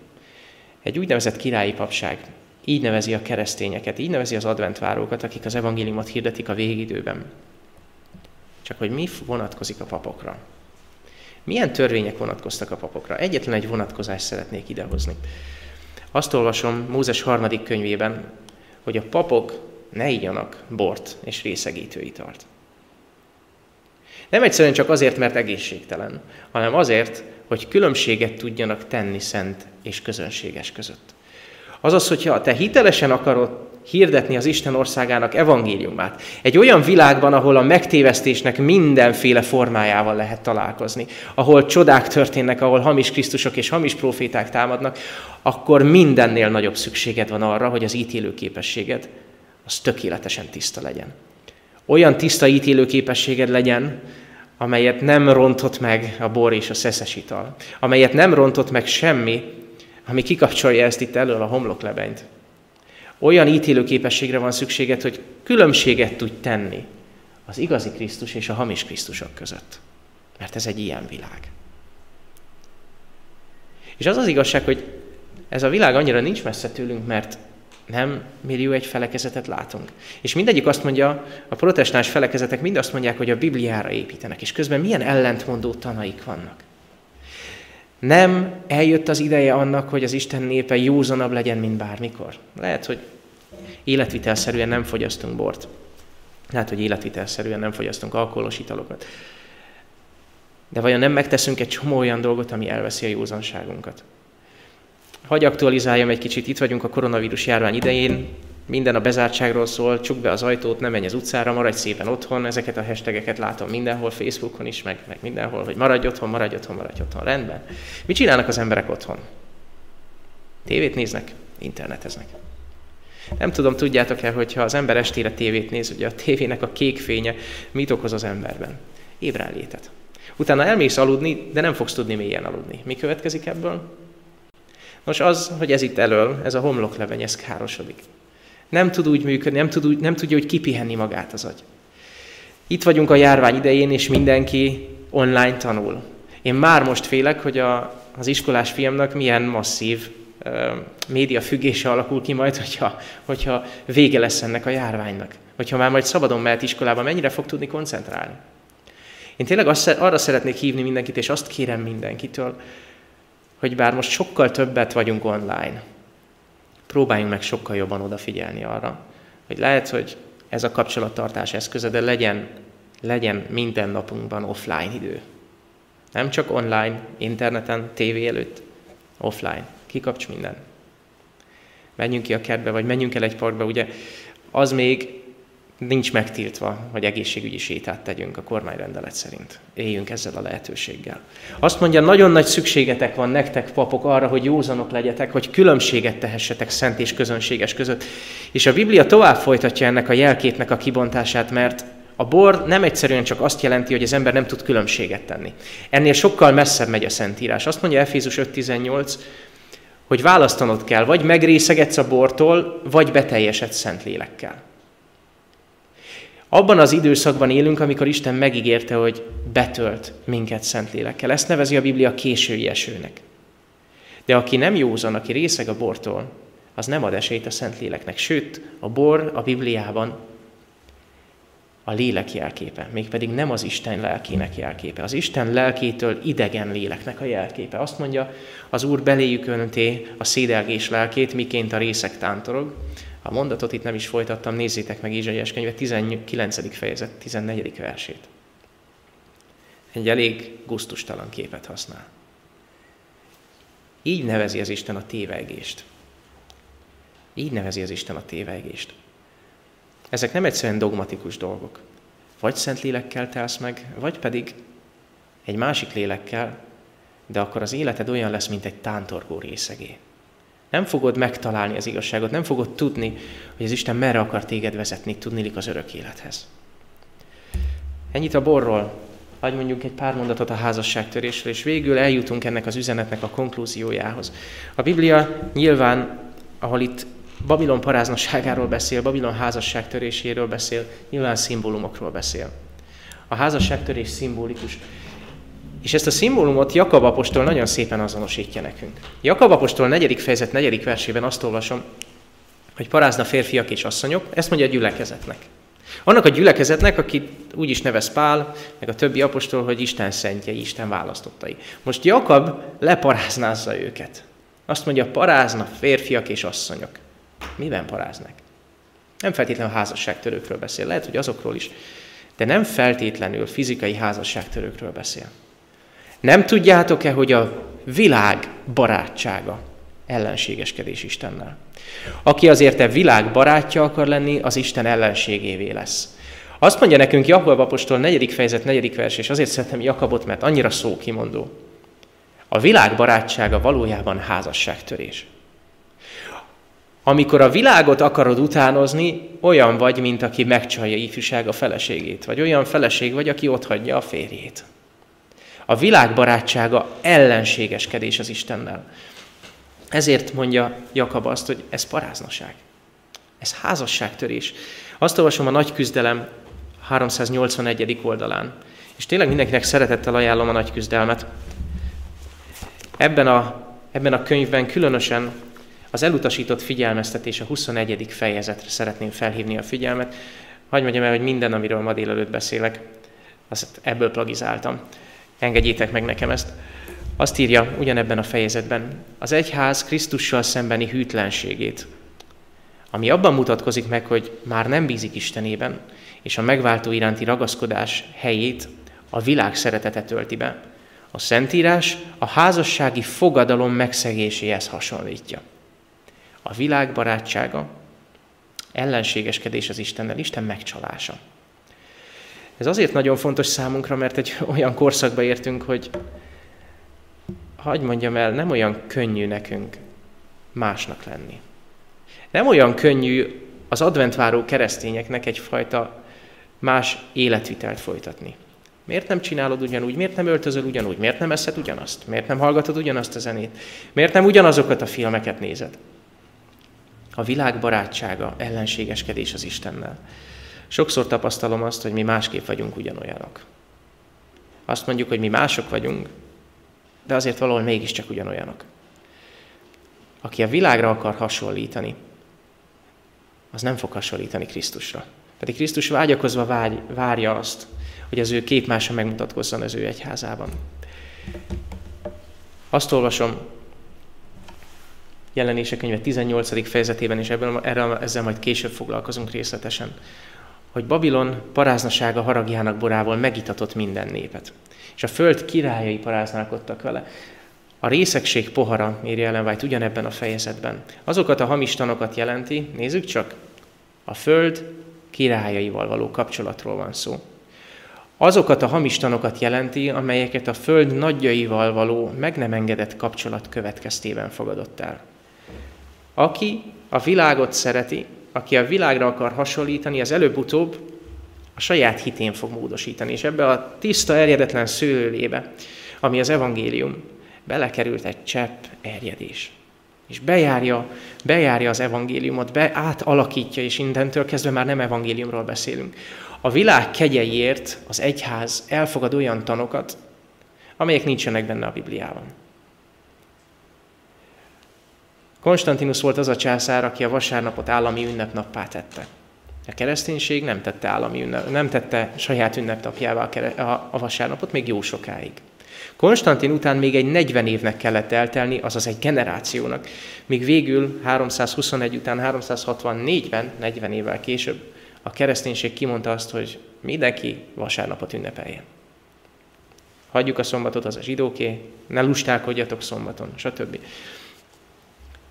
Egy úgynevezett királyi papság. Így nevezi a keresztényeket, így nevezi az adventvárókat, akik az evangéliumot hirdetik a végidőben. Csak hogy mi vonatkozik a papokra? Milyen törvények vonatkoztak a papokra? Egyetlen egy vonatkozást szeretnék idehozni. Azt olvasom Mózes harmadik könyvében, hogy a papok ne igyanak bort és részegítő italt. Nem egyszerűen csak azért, mert egészségtelen, hanem azért, hogy különbséget tudjanak tenni szent és közönséges között. Azaz, hogyha te hitelesen akarod hirdetni az Isten országának evangéliumát. Egy olyan világban, ahol a megtévesztésnek mindenféle formájával lehet találkozni, ahol csodák történnek, ahol hamis Krisztusok és hamis proféták támadnak, akkor mindennél nagyobb szükséged van arra, hogy az ítélő képességed az tökéletesen tiszta legyen. Olyan tiszta ítélő képességed legyen, amelyet nem rontott meg a bor és a szeszes ital, amelyet nem rontott meg semmi, ami kikapcsolja ezt itt elől a homloklebenyt. Olyan ítélő képességre van szükséged, hogy különbséget tudj tenni az igazi Krisztus és a hamis Krisztusok között. Mert ez egy ilyen világ. És az az igazság, hogy ez a világ annyira nincs messze tőlünk, mert nem millió egy felekezetet látunk. És mindegyik azt mondja, a protestáns felekezetek mind azt mondják, hogy a Bibliára építenek, és közben milyen ellentmondó tanaik vannak. Nem eljött az ideje annak, hogy az Isten népe józanabb legyen, mint bármikor. Lehet, hogy életvitelszerűen nem fogyasztunk bort. Lehet, hogy életvitelszerűen nem fogyasztunk alkoholos italokat. De vajon nem megteszünk egy csomó olyan dolgot, ami elveszi a józanságunkat? Hagy aktualizáljam egy kicsit, itt vagyunk a koronavírus járvány idején, minden a bezártságról szól, csuk be az ajtót, nem menj az utcára, maradj szépen otthon, ezeket a hashtageket látom mindenhol, Facebookon is, meg, meg mindenhol, hogy maradj otthon, maradj otthon, maradj otthon, rendben. Mit csinálnak az emberek otthon? Tévét néznek, interneteznek. Nem tudom, tudjátok-e, hogyha az ember estére tévét néz, ugye a tévének a kék fénye mit okoz az emberben? Ébrenlétet. Utána elmész aludni, de nem fogsz tudni mélyen aludni. Mi következik ebből? Nos, az, hogy ez itt elől, ez a homlokleveny, ez károsodik. Nem tud úgy működni, nem, tud úgy, nem tudja úgy kipihenni magát az agy. Itt vagyunk a járvány idején, és mindenki online tanul. Én már most félek, hogy a, az iskolás fiamnak milyen masszív uh, média függése alakul ki majd, hogyha, hogyha vége lesz ennek a járványnak. Hogyha már majd szabadon mehet iskolába, mennyire fog tudni koncentrálni. Én tényleg azt, arra szeretnék hívni mindenkit, és azt kérem mindenkitől, hogy bár most sokkal többet vagyunk online, próbáljunk meg sokkal jobban odafigyelni arra, hogy lehet, hogy ez a kapcsolattartás eszköze, de legyen, legyen minden napunkban offline idő. Nem csak online, interneten, tévé előtt, offline. Kikapcs minden. Menjünk ki a kertbe, vagy menjünk el egy parkba, ugye az még nincs megtiltva, hogy egészségügyi sétát tegyünk a kormányrendelet szerint. Éljünk ezzel a lehetőséggel. Azt mondja, nagyon nagy szükségetek van nektek, papok, arra, hogy józanok legyetek, hogy különbséget tehessetek szent és közönséges között. És a Biblia tovább folytatja ennek a jelképnek a kibontását, mert a bor nem egyszerűen csak azt jelenti, hogy az ember nem tud különbséget tenni. Ennél sokkal messzebb megy a Szentírás. Azt mondja Efézus 5.18, hogy választanod kell, vagy megrészegetsz a bortól, vagy beteljesedsz szent lélekkel. Abban az időszakban élünk, amikor Isten megígérte, hogy betölt minket Szentlélekkel. Ezt nevezi a Biblia késői esőnek. De aki nem józan, aki részeg a bortól, az nem ad esélyt a Szentléleknek. Sőt, a bor a Bibliában a lélek jelképe, mégpedig nem az Isten lelkének jelképe. Az Isten lelkétől idegen léleknek a jelképe. Azt mondja, az Úr beléjük önté a szédelgés lelkét, miként a részek tántorog, a mondatot itt nem is folytattam, nézzétek meg Izsaiás könyve 19. fejezet, 14. versét. Egy elég guztustalan képet használ. Így nevezi az Isten a tévegést. Így nevezi az Isten a tévegést. Ezek nem egyszerűen dogmatikus dolgok. Vagy szent lélekkel telsz meg, vagy pedig egy másik lélekkel, de akkor az életed olyan lesz, mint egy tántorgó részegé. Nem fogod megtalálni az igazságot, nem fogod tudni, hogy az Isten merre akar téged vezetni, tudnilik az örök élethez. Ennyit a borról, vagy mondjuk egy pár mondatot a házasságtörésről, és végül eljutunk ennek az üzenetnek a konklúziójához. A Biblia nyilván, ahol itt Babilon paráznaságáról beszél, Babilon házasságtöréséről beszél, nyilván szimbólumokról beszél. A házasságtörés szimbolikus. És ezt a szimbólumot Jakab apostol nagyon szépen azonosítja nekünk. Jakab apostol 4. fejezet 4. versében azt olvasom, hogy parázna férfiak és asszonyok, ezt mondja a gyülekezetnek. Annak a gyülekezetnek, aki úgy is nevez Pál, meg a többi apostol, hogy Isten szentjei, Isten választottai. Most Jakab leparáznázza őket. Azt mondja, parázna férfiak és asszonyok. Miben paráznak? Nem feltétlenül házasságtörőkről beszél, lehet, hogy azokról is, de nem feltétlenül fizikai házasságtörőkről beszél. Nem tudjátok-e, hogy a világ barátsága ellenségeskedés Istennel? Aki azért a világ barátja akar lenni, az Isten ellenségévé lesz. Azt mondja nekünk Jakab apostol 4. fejezet 4. vers, és azért szeretem Jakabot, mert annyira szókimondó. A világ barátsága valójában házasságtörés. Amikor a világot akarod utánozni, olyan vagy, mint aki megcsalja ifjúság a feleségét, vagy olyan feleség vagy, aki otthagyja a férjét. A világ barátsága ellenségeskedés az Istennel. Ezért mondja Jakab azt, hogy ez paráznaság. Ez házasságtörés. Azt olvasom a nagy küzdelem 381. oldalán. És tényleg mindenkinek szeretettel ajánlom a nagy küzdelmet. Ebben a, ebben a könyvben különösen az elutasított figyelmeztetés a 21. fejezetre szeretném felhívni a figyelmet. Hagy mondjam el, hogy minden, amiről ma délelőtt beszélek, azt ebből plagizáltam. Engedjétek meg nekem ezt. Azt írja ugyanebben a fejezetben, az egyház Krisztussal szembeni hűtlenségét, ami abban mutatkozik meg, hogy már nem bízik Istenében, és a megváltó iránti ragaszkodás helyét a világ szeretete tölti be. A Szentírás a házassági fogadalom megszegéséhez hasonlítja. A világ barátsága, ellenségeskedés az Istennel, Isten megcsalása. Ez azért nagyon fontos számunkra, mert egy olyan korszakba értünk, hogy hagy mondjam el, nem olyan könnyű nekünk másnak lenni. Nem olyan könnyű az adventváró keresztényeknek egyfajta más életvitelt folytatni. Miért nem csinálod ugyanúgy? Miért nem öltözöl ugyanúgy? Miért nem eszed ugyanazt? Miért nem hallgatod ugyanazt a zenét? Miért nem ugyanazokat a filmeket nézed? A világ barátsága, ellenségeskedés az Istennel. Sokszor tapasztalom azt, hogy mi másképp vagyunk ugyanolyanok. Azt mondjuk, hogy mi mások vagyunk, de azért valahol mégiscsak ugyanolyanok. Aki a világra akar hasonlítani, az nem fog hasonlítani Krisztusra. Pedig Krisztus vágyakozva vágy, várja azt, hogy az ő képmása megmutatkozzon az ő egyházában. Azt olvasom jelenése könyve 18. fejezetében, és ebből, erre, ezzel majd később foglalkozunk részletesen, hogy Babilon paráznasága haragjának borával megitatott minden népet. És a föld királyai paráználkodtak vele. A részegség pohara, írja Ellen White ugyanebben a fejezetben. Azokat a hamistanokat jelenti, nézzük csak, a föld királyaival való kapcsolatról van szó. Azokat a hamistanokat jelenti, amelyeket a föld nagyjaival való meg nem engedett kapcsolat következtében fogadott el. Aki a világot szereti, aki a világra akar hasonlítani, az előbb-utóbb a saját hitén fog módosítani. És ebbe a tiszta, erjedetlen szőlőlébe, ami az evangélium, belekerült egy csepp erjedés. És bejárja, bejárja az evangéliumot, be, átalakítja, és indentől kezdve már nem evangéliumról beszélünk. A világ kegyeiért az egyház elfogad olyan tanokat, amelyek nincsenek benne a Bibliában. Konstantinus volt az a császár, aki a vasárnapot állami ünnepnappá tette. A kereszténység nem tette, állami ünnep, nem tette saját ünnepnapjává a vasárnapot még jó sokáig. Konstantin után még egy 40 évnek kellett eltelni, azaz egy generációnak, míg végül 321 után 364-ben, 40 évvel később, a kereszténység kimondta azt, hogy mindenki vasárnapot ünnepeljen. Hagyjuk a szombatot, az a zsidóké, ne lustálkodjatok szombaton, stb.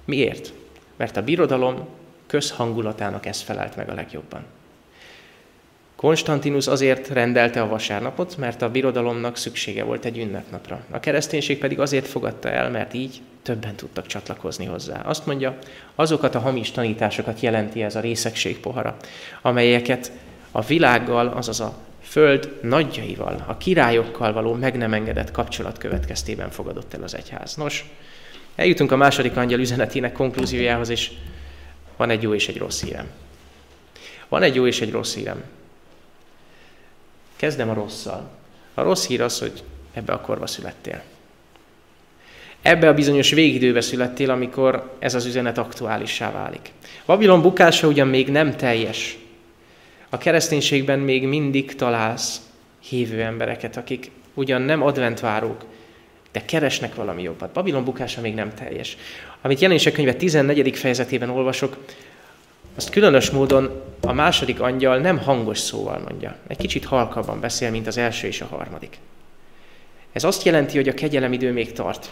Miért? Mert a birodalom közhangulatának ez felelt meg a legjobban. Konstantinus azért rendelte a vasárnapot, mert a birodalomnak szüksége volt egy ünnepnapra. A kereszténység pedig azért fogadta el, mert így többen tudtak csatlakozni hozzá. Azt mondja, azokat a hamis tanításokat jelenti ez a részegség pohara, amelyeket a világgal, azaz a föld nagyjaival, a királyokkal való meg nem engedett kapcsolat következtében fogadott el az egyház. Nos, eljutunk a második angyal üzenetének konklúziójához, és van egy jó és egy rossz hírem. Van egy jó és egy rossz hírem. Kezdem a rosszal. A rossz hír az, hogy ebbe a korba születtél. Ebbe a bizonyos végidőbe születtél, amikor ez az üzenet aktuálissá válik. Babilon bukása ugyan még nem teljes. A kereszténységben még mindig találsz hívő embereket, akik ugyan nem adventvárók, de keresnek valami jobbat. Babilon bukása még nem teljes. Amit jelenések könyve 14. fejezetében olvasok, azt különös módon a második angyal nem hangos szóval mondja. Egy kicsit halkabban beszél, mint az első és a harmadik. Ez azt jelenti, hogy a kegyelem idő még tart.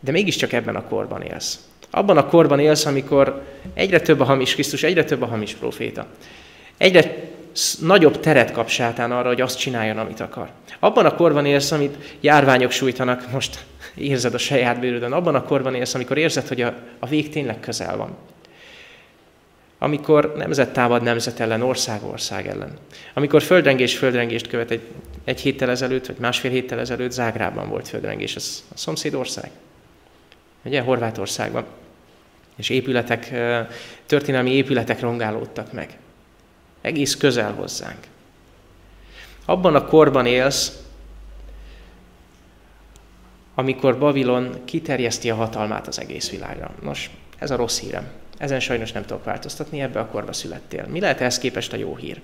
De mégiscsak ebben a korban élsz. Abban a korban élsz, amikor egyre több a hamis Krisztus, egyre több a hamis proféta. Egyre nagyobb teret kap sátán arra, hogy azt csináljon, amit akar. Abban a korban élsz, amit járványok sújtanak, most érzed a saját bőrödön. Abban a korban élsz, amikor érzed, hogy a, a vég tényleg közel van amikor nemzet támad nemzet ellen, ország ország ellen. Amikor földrengés földrengést követ egy, egy héttel ezelőtt, vagy másfél héttel ezelőtt Zágrában volt földrengés, ez a szomszéd ország. Ugye, Horvátországban. És épületek, történelmi épületek rongálódtak meg. Egész közel hozzánk. Abban a korban élsz, amikor Babilon kiterjeszti a hatalmát az egész világra. Nos, ez a rossz hírem. Ezen sajnos nem tudok változtatni, ebbe a korba születtél. Mi lehet ehhez képest a jó hír?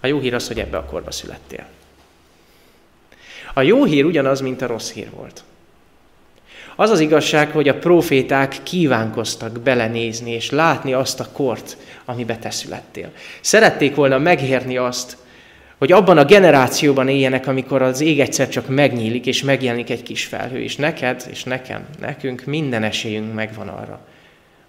A jó hír az, hogy ebbe a korba születtél. A jó hír ugyanaz, mint a rossz hír volt. Az az igazság, hogy a proféták kívánkoztak belenézni és látni azt a kort, amibe te születtél. Szerették volna megérni azt, hogy abban a generációban éljenek, amikor az ég egyszer csak megnyílik, és megjelenik egy kis felhő, és neked, és nekem, nekünk minden esélyünk megvan arra,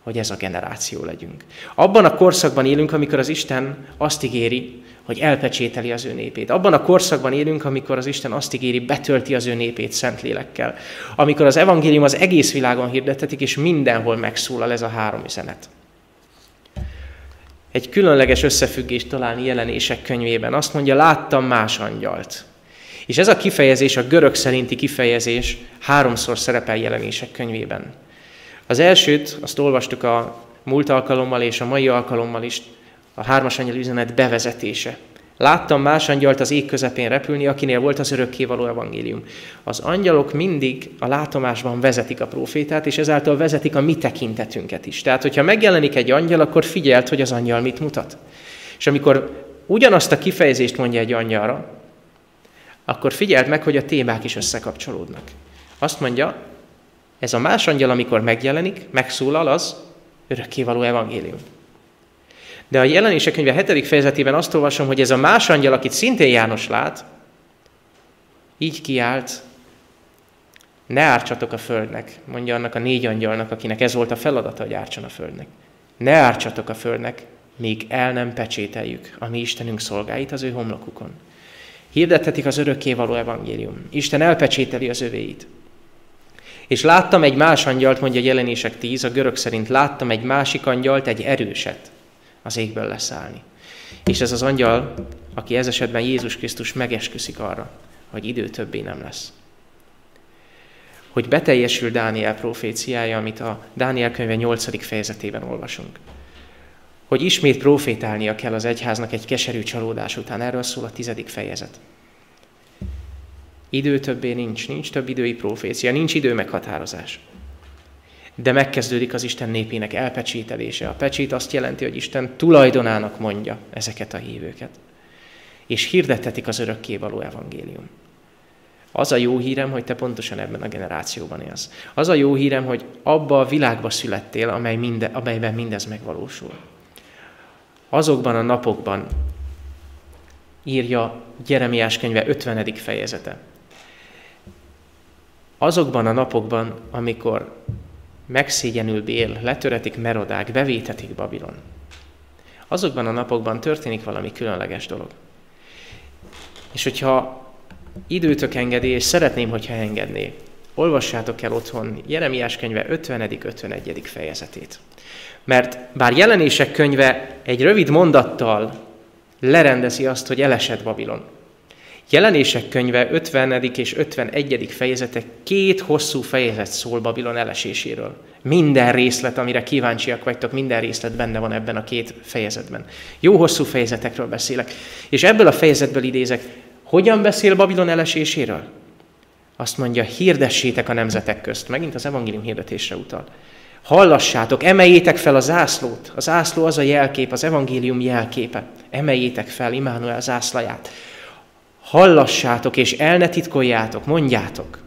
hogy ez a generáció legyünk. Abban a korszakban élünk, amikor az Isten azt ígéri, hogy elpecsételi az ő népét. Abban a korszakban élünk, amikor az Isten azt ígéri, betölti az ő népét szent lélekkel. Amikor az evangélium az egész világon hirdetetik, és mindenhol megszólal ez a három üzenet. Egy különleges összefüggést találni jelenések könyvében. Azt mondja, láttam más angyalt. És ez a kifejezés, a görög szerinti kifejezés háromszor szerepel jelenések könyvében. Az elsőt, azt olvastuk a múlt alkalommal és a mai alkalommal is, a hármas angyal üzenet bevezetése. Láttam más angyalt az ég közepén repülni, akinél volt az örökkévaló evangélium. Az angyalok mindig a látomásban vezetik a profétát, és ezáltal vezetik a mi tekintetünket is. Tehát, hogyha megjelenik egy angyal, akkor figyelt, hogy az angyal mit mutat. És amikor ugyanazt a kifejezést mondja egy angyalra, akkor figyeld meg, hogy a témák is összekapcsolódnak. Azt mondja, ez a más angyal, amikor megjelenik, megszólal, az örökkévaló evangélium. De a jelenések könyve 7. fejezetében azt olvasom, hogy ez a más angyal, akit szintén János lát, így kiált, ne ártsatok a földnek, mondja annak a négy angyalnak, akinek ez volt a feladata, hogy ártson a földnek. Ne ártsatok a földnek, míg el nem pecsételjük a mi Istenünk szolgáit az ő homlokukon. Hirdethetik az örökkévaló evangélium. Isten elpecsételi az övéit. És láttam egy más angyalt, mondja jelenések 10, a görög szerint láttam egy másik angyalt, egy erőset az égből leszállni. És ez az angyal, aki ez esetben Jézus Krisztus megesküszik arra, hogy idő többé nem lesz. Hogy beteljesül Dániel proféciája, amit a Dániel könyve 8. fejezetében olvasunk. Hogy ismét profétálnia kell az egyháznak egy keserű csalódás után. Erről szól a tizedik fejezet. Idő többé nincs, nincs több idői profécia, nincs idő meghatározás. De megkezdődik az Isten népének elpecsételése. A pecsét azt jelenti, hogy Isten tulajdonának mondja ezeket a hívőket. És hirdetetik az örökkévaló evangélium. Az a jó hírem, hogy te pontosan ebben a generációban élsz. Az a jó hírem, hogy abba a világba születtél, amely minde, amelyben mindez megvalósul. Azokban a napokban, írja Jeremiás könyve 50. fejezete. Azokban a napokban, amikor megszégyenül Bél, letöretik Merodák, bevétetik Babilon. Azokban a napokban történik valami különleges dolog. És hogyha időtök engedi, és szeretném, hogyha engedné, olvassátok el otthon Jeremiás könyve 50.-51. fejezetét. Mert bár jelenések könyve egy rövid mondattal lerendezi azt, hogy elesett Babilon. Jelenések könyve 50. és 51. fejezete két hosszú fejezet szól Babilon eleséséről. Minden részlet, amire kíváncsiak vagytok, minden részlet benne van ebben a két fejezetben. Jó hosszú fejezetekről beszélek. És ebből a fejezetből idézek, hogyan beszél Babilon eleséséről? Azt mondja, hirdessétek a nemzetek közt. Megint az evangélium hirdetésre utal. Hallassátok, emeljétek fel a zászlót. A zászló az a jelkép, az evangélium jelképe. Emeljétek fel Immanuel zászlaját. Hallassátok és el ne titkoljátok, mondjátok.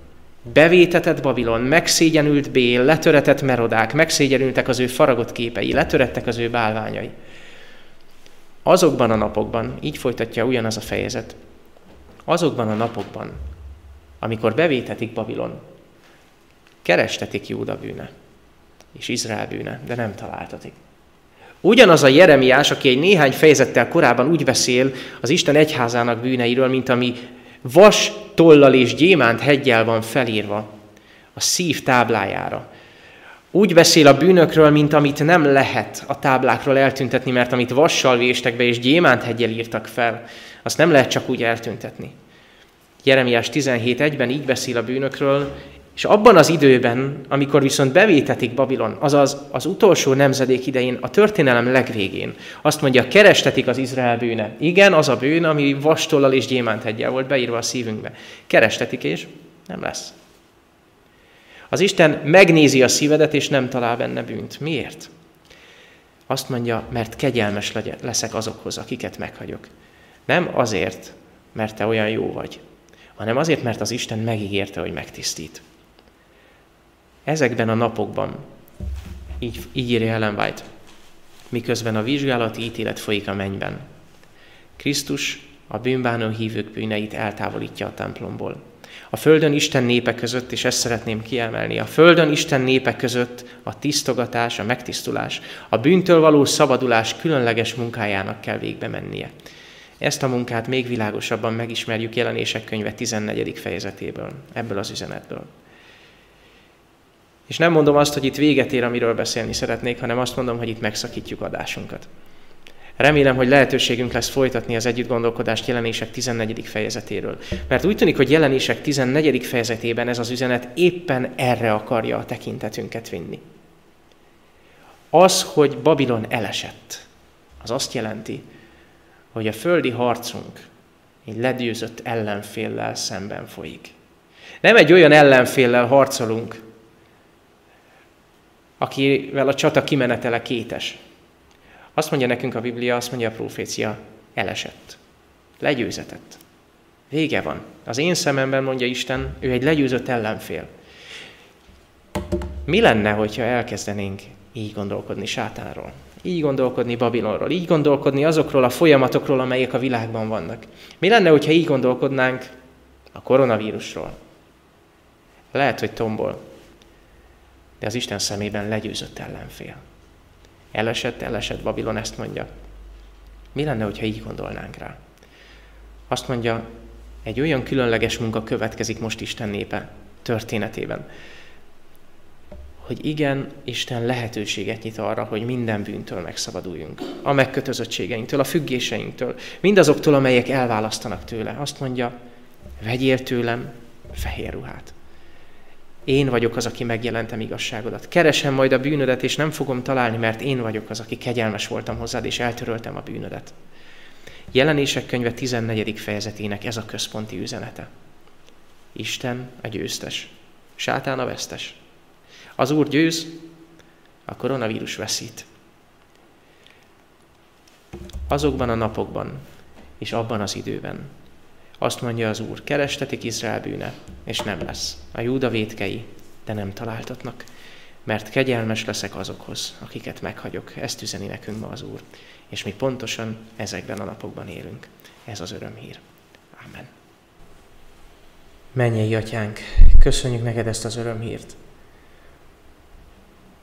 Bevétetett Babilon, megszégyenült Bél, letöretett Merodák, megszégyenültek az ő faragott képei, letörettek az ő bálványai. Azokban a napokban, így folytatja ugyanaz a fejezet, azokban a napokban, amikor bevétetik Babilon, kerestetik Júda bűne és Izrael bűne, de nem találtatik. Ugyanaz a Jeremiás, aki egy néhány fejezettel korábban úgy beszél az Isten egyházának bűneiről, mint ami vas tollal és gyémánt hegyel van felírva a szív táblájára. Úgy beszél a bűnökről, mint amit nem lehet a táblákról eltüntetni, mert amit vassal véstek be és gyémánt hegyel írtak fel, azt nem lehet csak úgy eltüntetni. Jeremiás 17.1-ben így beszél a bűnökről, és abban az időben, amikor viszont bevétetik Babilon, azaz az utolsó nemzedék idején, a történelem legvégén, azt mondja, kerestetik az Izrael bűne. Igen, az a bűn, ami vastollal és gyémánt egyel volt beírva a szívünkbe. Kerestetik, és nem lesz. Az Isten megnézi a szívedet, és nem talál benne bűnt. Miért? Azt mondja, mert kegyelmes leszek azokhoz, akiket meghagyok. Nem azért, mert te olyan jó vagy, hanem azért, mert az Isten megígérte, hogy megtisztít. Ezekben a napokban, így, így írja Ellen White, miközben a vizsgálati ítélet folyik a mennyben. Krisztus a bűnbánó hívők bűneit eltávolítja a templomból. A Földön Isten népe között, és ezt szeretném kiemelni, a Földön Isten népe között a tisztogatás, a megtisztulás, a bűntől való szabadulás különleges munkájának kell végbe mennie. Ezt a munkát még világosabban megismerjük jelenések könyve 14. fejezetéből, ebből az üzenetből. És nem mondom azt, hogy itt véget ér, amiről beszélni szeretnék, hanem azt mondom, hogy itt megszakítjuk adásunkat. Remélem, hogy lehetőségünk lesz folytatni az együtt gondolkodást jelenések 14. fejezetéről. Mert úgy tűnik, hogy jelenések 14. fejezetében ez az üzenet éppen erre akarja a tekintetünket vinni. Az, hogy Babilon elesett, az azt jelenti, hogy a földi harcunk egy ledőzött ellenféllel szemben folyik. Nem egy olyan ellenféllel harcolunk, akivel a csata kimenetele kétes. Azt mondja nekünk a Biblia, azt mondja a profécia, elesett, legyőzetett. Vége van. Az én szememben, mondja Isten, ő egy legyőzött ellenfél. Mi lenne, hogyha elkezdenénk így gondolkodni sátánról? Így gondolkodni Babilonról, így gondolkodni azokról a folyamatokról, amelyek a világban vannak. Mi lenne, hogyha így gondolkodnánk a koronavírusról? Lehet, hogy tombol, de az Isten szemében legyőzött ellenfél. Elesett, elesett Babilon, ezt mondja. Mi lenne, hogyha így gondolnánk rá? Azt mondja, egy olyan különleges munka következik most Isten népe történetében, hogy igen, Isten lehetőséget nyit arra, hogy minden bűntől megszabaduljunk. A megkötözöttségeinktől, a függéseinktől, mindazoktól, amelyek elválasztanak tőle. Azt mondja, vegyél tőlem fehér ruhát. Én vagyok az, aki megjelentem igazságodat. Keresem majd a bűnödet, és nem fogom találni, mert én vagyok az, aki kegyelmes voltam hozzád, és eltöröltem a bűnödet. Jelenések könyve 14. fejezetének ez a központi üzenete. Isten a győztes, sátán a vesztes. Az Úr győz, a koronavírus veszít. Azokban a napokban és abban az időben azt mondja az Úr, kerestetik Izrael bűne, és nem lesz. A Júda vétkei, de nem találtatnak, mert kegyelmes leszek azokhoz, akiket meghagyok. Ezt üzeni nekünk ma az Úr. És mi pontosan ezekben a napokban élünk. Ez az örömhír. Amen. Menjei atyánk, köszönjük neked ezt az örömhírt,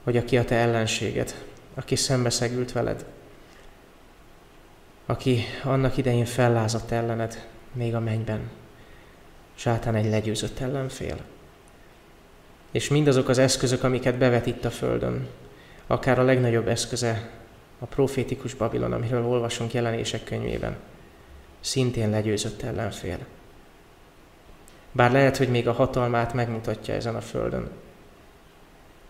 hogy aki a te ellenséged, aki szembeszegült veled, aki annak idején fellázadt ellened, még a mennyben, sátán egy legyőzött ellenfél. És mindazok az eszközök, amiket bevet itt a Földön, akár a legnagyobb eszköze, a profétikus Babilon, amiről olvasunk jelenések könyvében, szintén legyőzött ellenfél. Bár lehet, hogy még a hatalmát megmutatja ezen a földön,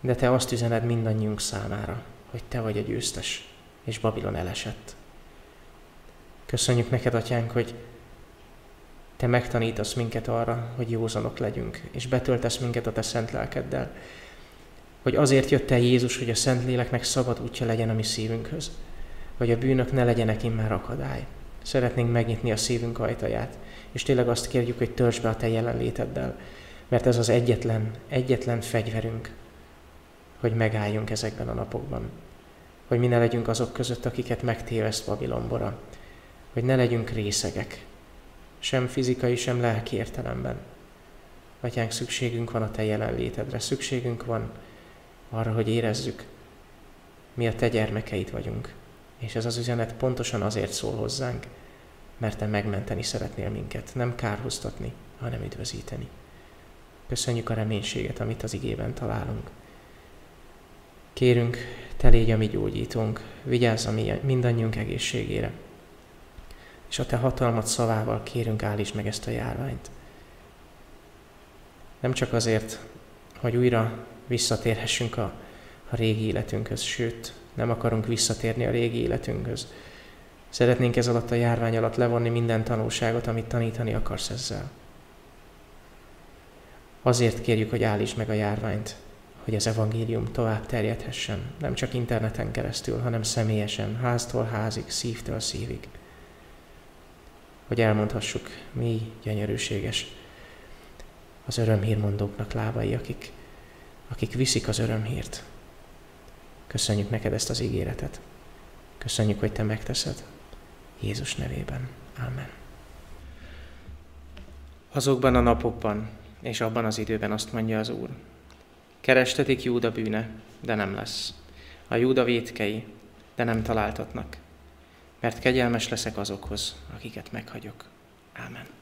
de te azt üzened mindannyiunk számára, hogy te vagy a győztes, és Babilon elesett. Köszönjük neked, atyánk, hogy te megtanítasz minket arra, hogy józanok legyünk, és betöltesz minket a te szent lelkeddel. Hogy azért jött el Jézus, hogy a szent léleknek szabad útja legyen a mi szívünkhöz, hogy a bűnök ne legyenek immár akadály. Szeretnénk megnyitni a szívünk ajtaját, és tényleg azt kérjük, hogy töltsd be a te jelenléteddel, mert ez az egyetlen, egyetlen fegyverünk, hogy megálljunk ezekben a napokban. Hogy mi ne legyünk azok között, akiket megtéveszt Babilonbora. Hogy ne legyünk részegek, sem fizikai, sem lelki értelemben. Atyánk, szükségünk van a Te jelenlétedre, szükségünk van arra, hogy érezzük, mi a Te gyermekeid vagyunk. És ez az üzenet pontosan azért szól hozzánk, mert Te megmenteni szeretnél minket, nem kárhoztatni, hanem üdvözíteni. Köszönjük a reménységet, amit az igében találunk. Kérünk, Te légy a mi gyógyítónk, vigyázz a mi, mindannyiunk egészségére. És a Te hatalmat szavával kérünk, állítsd meg ezt a járványt. Nem csak azért, hogy újra visszatérhessünk a, a régi életünkhöz, sőt, nem akarunk visszatérni a régi életünkhöz. Szeretnénk ez alatt a járvány alatt levonni minden tanulságot, amit tanítani akarsz ezzel. Azért kérjük, hogy állítsd meg a járványt, hogy az evangélium tovább terjedhessen, nem csak interneten keresztül, hanem személyesen, háztól házig, szívtől szívig. Hogy elmondhassuk, mi gyönyörűséges az örömhírmondóknak lábai, akik, akik viszik az örömhírt. Köszönjük neked ezt az ígéretet. Köszönjük, hogy te megteszed. Jézus nevében. Amen. Azokban a napokban és abban az időben azt mondja az Úr. Kerestetik Júda bűne, de nem lesz. A Júda vétkei, de nem találtatnak. Mert kegyelmes leszek azokhoz, akiket meghagyok. Ámen.